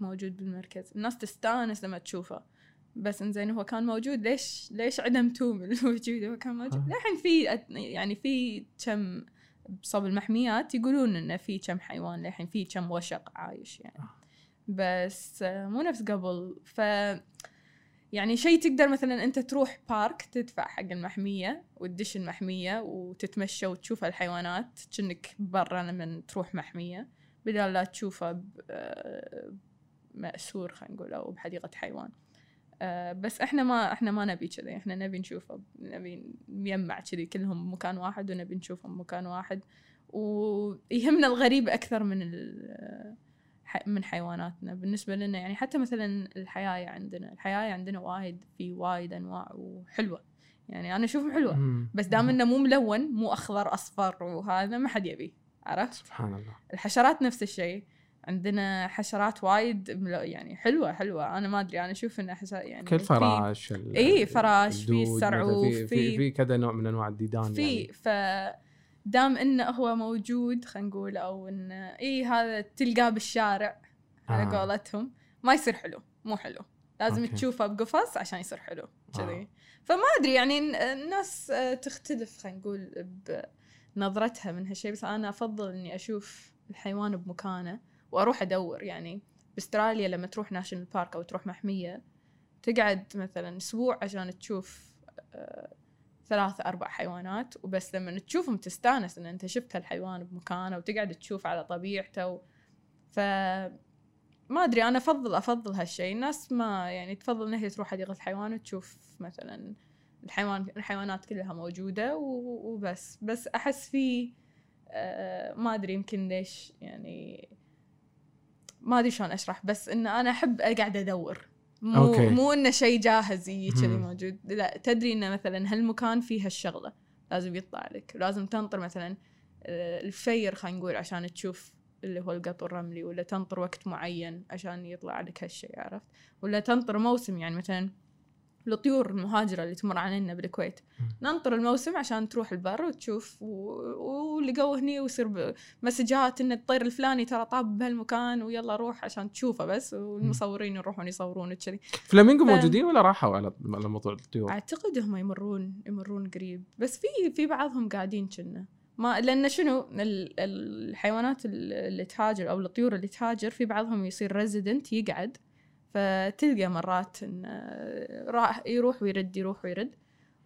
موجود بالمركز. الناس تستانس لما تشوفه. بس إنزين هو كان موجود ليش ليش عدمتوه من الوجود؟ هو كان موجود. آه. للحين في يعني في كم بصوب المحميات يقولون إنه في كم حيوان للحين في كم وشق عايش يعني. بس مو نفس قبل. ف يعني شيء تقدر مثلا أنت تروح بارك تدفع حق المحمية وتدش المحمية وتتمشى وتشوف الحيوانات كأنك برا لما تروح محمية. بدل لا تشوفه ب- آه، مأسور خلينا نقول أو بحديقة حيوان. آه، بس إحنا ما إحنا ما نبي كذي. إحنا نبي نشوفه نبي نجمع كذي كلهم بمكان واحد ونبي نشوفهم بمكان واحد. ويهمنا الغريب أكثر من ال- ح- من حيواناتنا. بالنسبة لنا يعني حتى مثلا الحيايه عندنا الحيايه عندنا وايد في وايد أنواع وحلوة. يعني أنا أشوفهم حلوة مم. بس دام إنه مو ملون مو أخضر أصفر وهذا ما حد يبي عرفت؟ سبحان الله. الحشرات نفس الشيء. عندنا حشرات وايد يعني حلوة حلوة. أنا ما أدري أنا أشوف انها حشرات يعني كل فراش إيه، فراش، في السرعوف، في في- في كذا نوع من أنواع الديدان في يعني. ف دام إنه هو موجود خلينا نقول أو انه اي هذا تلقاه بالشارع على آه. قولتهم ما يصير حلو مو حلو لازم okay. تشوفه بقفص عشان يصير حلو كذي آه. فما أدري يعني الناس آه، تختلف خلينا نقول بنظرتها من هالشيء بس أنا أفضل إني أشوف الحيوان بمكانه وأروح أدور يعني بأستراليا لما تروح ناشونال بارك أو تروح محمية تقعد مثلا أسبوع عشان تشوف آه، ثلاث أربع حيوانات وبس لما تشوفهم تستانس إن أنت شفت هالحيوان بمكانه وتقعد تشوف على طبيعته و... ف ما أدري أنا افضل أفضل هالشيء الناس ما يعني تفضل انها هي تروح حديقه الحيوان وتشوف مثلا الحيوان الحيوانات كلها موجودة و- وبس. بس أحس في آه، ما أدري يمكن ليش يعني ما أدري شلون أشرح بس إن أنا أحب أقعد أدور. مو okay. مو إنه شيء جاهز يجي كذي. موجود لا تدري إنه مثلا هالمكان فيه هالشغلة لازم يطلع لك لازم تنطر مثلا آه، الفجر خلينا نقول عشان تشوف اللي هو القط الرملي ولا تنطر وقت معين عشان يطلع لك هالشيء عرفت ولا تنطر موسم يعني مثلا الطيور المهاجرة اللي تمر علينا بالكويت. ننطر الموسم عشان تروح البر وتشوف و... ولقوه هني ويصير مسجات إن الطير الفلاني ترى طاب بهالمكان ويلا روح عشان تشوفه بس والمصورين يروحون يصورون وكذي. فلامينجو ف- موجودين ولا راحوا على على موضوع الطيور؟ أعتقد هم يمرون يمرون قريب. بس في في بعضهم قاعدين كنا. ما لأن شنو؟ ال- الحيوانات ال- اللي تهاجر أو الطيور اللي تهاجر في بعضهم يصير resident يقعد. فتلقى مرات إن راح يروح ويرد يروح ويرد.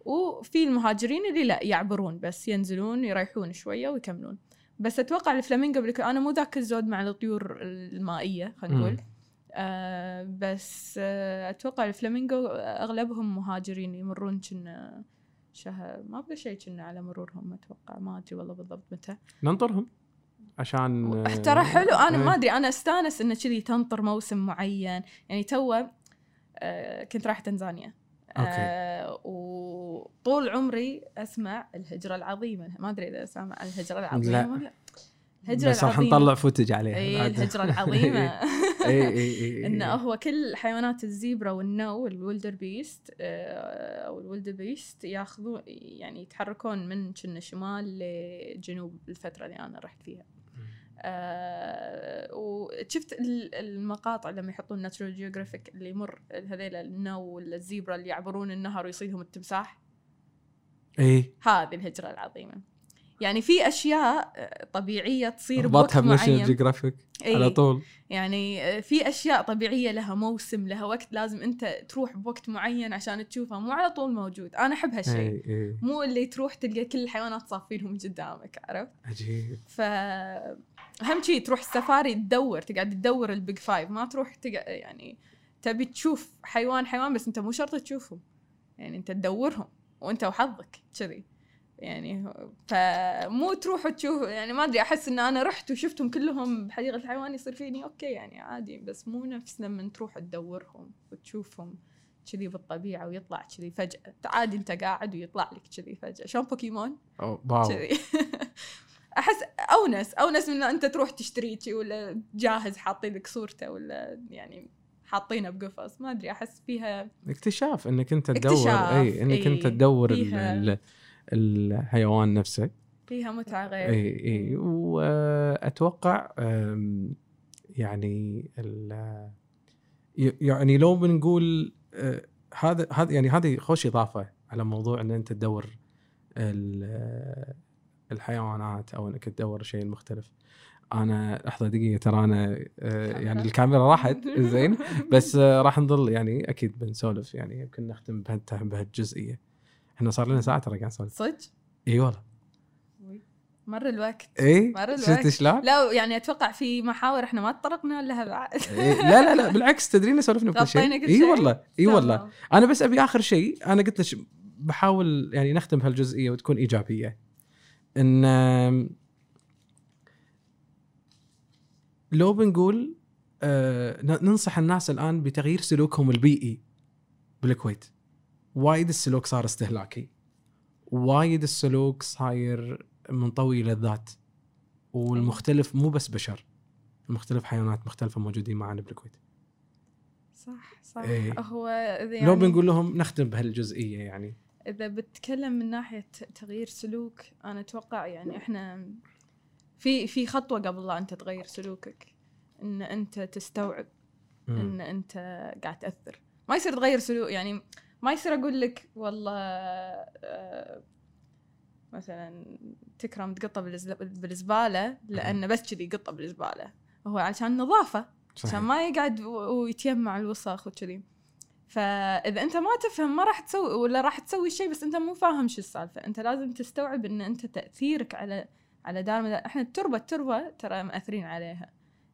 وفي المهاجرين اللي لا يعبرون بس ينزلون يريحون شوية ويكملون. بس أتوقع الفلامينجو بالك- أنا مو ذاك الزود مع الطيور المائية خلينا نقول. آه بس آه أتوقع الفلامينجو أغلبهم مهاجرين يمرون كنا شهر ما بدا شيء كنا على مرورهم أتوقع ما أدري والله بالضبط متى. ننطرهم. عشان ترى حلو. أنا ما إيه. أدري أنا أستانس إنه كذي تنطر موسم معين. يعني تو آه كنت رايحة تنزانيا. آه وطول عمري أسمع الهجرة العظيمة. ما أدري إذا سامع الهجرة العظيمة لا. ولا الهجرة بس راح نطلع footage عليها. اي بعد. الهجرة العظيمة. اي اي اي إنه هو كل حيوانات ال zebra والنو ال wildebeest آه، أو ال wildebeest ياخذون يعني يتحركون من شمال لجنوب الفترة اللي أنا رحت فيها. آه وشفت ال- المقاطع لما يحطون ناشونال جيوغرافيك اللي يمر هذيل النو ولا ال zebra اللي يعبرون النهر ويصيدهم التمساح؟ اي هذه الهجرة العظيمة. يعني في أشياء آه، طبيعية تصير بوقت معين. جيوغرافيك إيه. على طول. يعني آه، في أشياء طبيعية لها موسم لها وقت لازم أنت تروح بوقت معين عشان تشوفها مو على طول موجود. أنا أحب هالشيء. اي اي مو اللي تروح تلقى كل الحيوانات صافينهم قدامك عرفت؟ عجيب. ف أهم شيء تروح السفاري تدور تقعد تدور ال Big Five ما تروح تقعد يعني تبي تشوف حيوان حيوان بس أنت مو شرط تشوفهم. يعني أنت تدورهم وأنت وحظك كذي. يعني فمو تروح تشوف يعني ما أدري أحس إن أنا رحت وشفتهم كلهم بحديقه الحيوان يصير فيني okay يعني عادي بس مو نفس لما تروح تدورهم وتشوفهم كذي بالطبيعة ويطلع كذي فجأة. عادي أنت قاعد ويطلع لك كذي فجأة. شلون بوكيمون؟ أو wow. أحس أونس أونس من إن أنت تروح تشتري شي ولا جاهز حاطين لك صورته ولا يعني حاطينه بقفص ما أدري أحس فيها اكتشاف إنك أنت تدور اكتشاف، إي إنك أنت تدور الحيوان نفسه. فيها متعة غير. إي إي وأتوقع يعني يعني لو بنقول أه، هذا هذا يعني هذه خوش إضافة على موضوع إن أنت تدور ال- الحيوانات أو إنك تدور شيء مختلف. أنا لحظة دقيقة ترى أنا أه، يعني كاميرا. الكاميرا راحت. زين. بس أه، راح نظل يعني أكيد بنسولف. يعني يمكن نختم بهالجزئية. إحنا صار لنا ساعة ترى قاعد نسولف. صدق؟ إي والله. مر الوقت. إي؟ مر شفت الوقت. شلون؟ لا يعني أتوقع في محاور إحنا ما تطرقنا لها بعد. إيه، لا لا لا بالعكس. تدرين سولفنا بكل شيء. إي؟ والله. إي والله. أنا بس أبي آخر شيء. أنا قلت لك بحاول يعني نختم بهالجزئيه وتكون إيجابية. إن لو بنقول آه، ننصح الناس الآن بتغيير سلوكهم البيئي بالكويت. وايد السلوك صار استهلاكي. وايد السلوك صاير منطوي للذات. والمختلف مو بس بشر. المختلف حيوانات مختلفة موجودين معنا بالكويت. صح صح. إيه. هو يعني لو بنقول لهم نختم بهالجزئية يعني. إذا بتكلم من ناحية تغيير سلوك أنا أتوقع يعني إحنا في في خطوة قبل لا انت تغير سلوكك إن أنت تستوعب مم. إن أنت قاعد تأثر ما يصير تغير سلوك يعني ما يصير أقول لك والله آه، مثلا تكرم تقطة بالز- بالزبالة لأنه بس كذي قطة بالزبالة هو عشان نظافة عشان. ما يقعد ويتيمع الوسخ وكذي فإذا أنت ما تفهم ما راح تسوي ولا راح تسوي شيء بس أنت مو فاهم شو السالفة. أنت لازم تستوعب إن أنت تأثيرك على على دار إحنا التربة التربة ترى مأثرين عليها.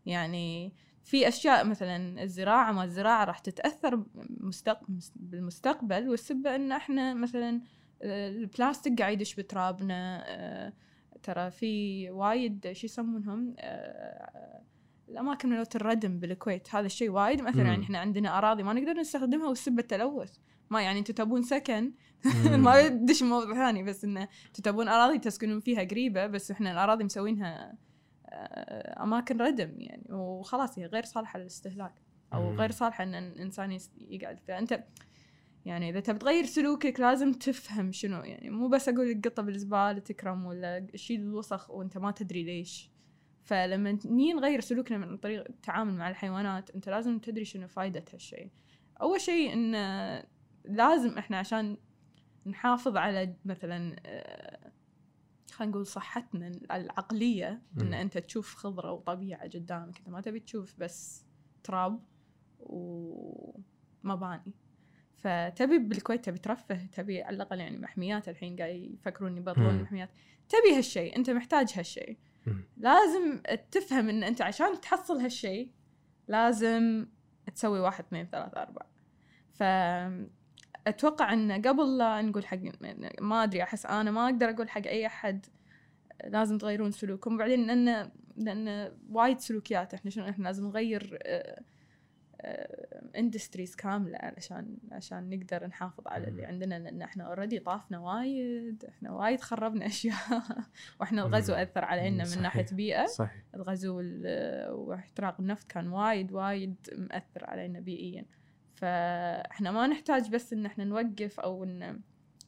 يعني في أشياء مثلا الزراعة ما الزراعة راح تتأثر مستق... بالمستقبل والسبه إن إحنا مثلا البلاستيك قاعد يدش بترابنا. آه، ترى في وايد شو يسمونهم؟ آه، الأماكن ملوت الردم بالكويت هذا الشيء وايد. مثلا. يعني إحنا عندنا أراضي ما نقدر نستخدمها والسبه التلوث. ما يعني أنتم تبون سكن. ما بدش موضوع ثاني بس انه أنتم تبون أراضي تسكنون فيها قريبة بس إحنا الأراضي مسوينها آه، أماكن ردم يعني. وخلاص هي غير صالحة للاستهلاك. أو. غير صالحة إن الإنسان يقعد. فيها انت يعني إذا تبي تغير سلوكك لازم تفهم شنو يعني. مو بس أقول لك قطة بالزبالة تكرم ولا شيل الوسخ وأنت ما تدري ليش. فلما نيجي نغير سلوكنا من طريق التعامل مع الحيوانات انت لازم تدري شنو فائده هالشيء أول شيء إن لازم إحنا عشان نحافظ على مثلا آه، خلينا نقول صحتنا العقلية إن. أنت تشوف خضرة وطبيعة قدامك إنت ما تبي تشوف بس تراب ومباني فتبي بالكويت تبي ترفه تبي على الأقل يعني محميات الحين قاعد يفكرون يبطلون. المحميات تبي هالشيء أنت محتاج هالشيء. لازم تفهم إن أنت عشان تحصل هالشيء لازم تسوي واحد اثنين ثلاثة أربعة. فأتوقع أن قبل لا نقول حق ما أدري أحس أنا ما أقدر أقول حق أي أحد لازم تغيرون سلوككم. وبعدين لأن لأن وايد سلوكيات إحنا شنو إحنا لازم نغير industries كاملة علشان عشان نقدر نحافظ على اللي عندنا لأن إحنا already طافنا وايد إحنا وايد خربنا أشياء وإحنا الغزو. أثر علينا من صحيح. ناحية بيئة. صحيح. الغزو واحتراق النفط كان وايد وايد مأثر علينا بيئيا. فإحنا ما نحتاج بس إن إحنا نوقف أو إن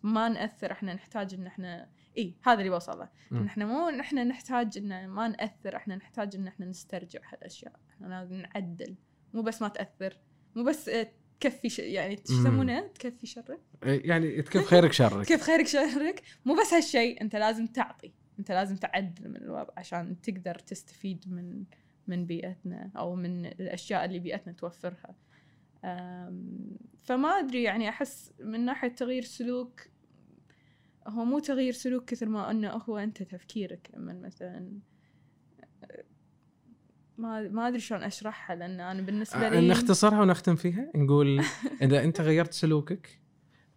ما نأثر إحنا نحتاج إن إحنا اي هذا اللي بوصل له مم. إن إحنا مو إحنا نحتاج إن ما نأثر إحنا نحتاج إن إحنا نسترجع هالأشياء. إحنا لازم نعدل. مو بس ما تأثر مو بس آه، تكفي ش... يعني. يسمونه؟ تكفي شرك. يعني كيف خيرك شرك. كيف خيرك شرك. مو بس هالشيء أنت لازم تعطي أنت لازم تعدل من الوضع عشان تقدر تستفيد من من بيئتنا أو من الأشياء اللي بيئتنا توفرها. فما أدري يعني أحس من ناحية تغيير سلوك هو مو تغيير سلوك كثر ما أنه هو أنت تفكيرك لما مثلا ما ما أدري شلون أشرحها لأن أنا بالنسبة لي نختصرها ونختم فيها نقول إذا أنت غيرت سلوكك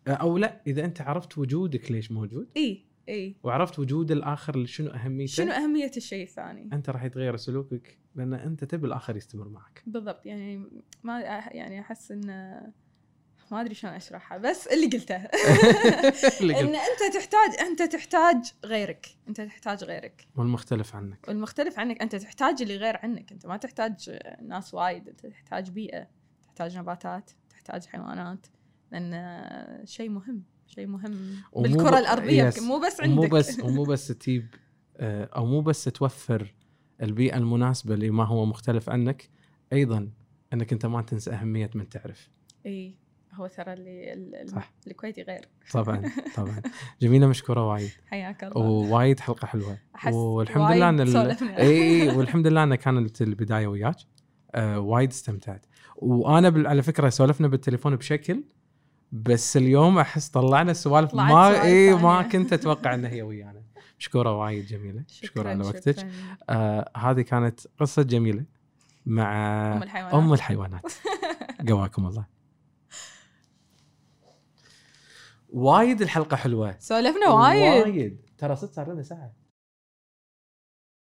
أو لا إذا أنت عرفت وجودك ليش موجود. إي إي. وعرفت وجود الآخر شنو أهميته شنو أهمية الشيء الثاني؟ أنت راح يتغير سلوكك لأن أنت تبي الآخر يستمر معك. بالضبط يعني ما يعني أحس انه ما أدري شلون أشرحها بس اللي قلته. إن. أنت تحتاج أنت تحتاج غيرك أنت تحتاج غيرك. والمختلف عنك. والمختلف عنك أنت تحتاج اللي غير عنك. أنت ما تحتاج ناس وايد أنت تحتاج بيئة تحتاج نباتات تحتاج حيوانات لأن شيء مهم شيء مهم بالكرة الأرضية. yes. مو بس عندك. بس ومو بس تجيب آه، أو مو بس توفر البيئة المناسبة لما هو مختلف عنك أيضا إنك أنت ما تنسى أهمية من تعرف. إي. هو ترى اللي ال- صح. الكويتي غير. طبعا طبعا. جميلة مشكورة وايد. حياك الله. ووايد حلقة حلوة. والحمد لله أن ال-. إي والحمد لله انها كانت البداية وياك. آه وايد استمتعت. وأنا بال- على فكرة سولفنا بالتليفون بشكل بس اليوم أحس طلعنا سوالف ما إي ما. كنت أتوقع إنها هي ويانا. مشكورة وايد جميلة. مشكورة على وقتك. آه هذه كانت قصة جميلة مع أم الحيوانات. أم الحيوانات. قواكم الله. وايد الحلقة حلوة. سولفنا وايد. وايد. ترى صدق صار لنا ساعة.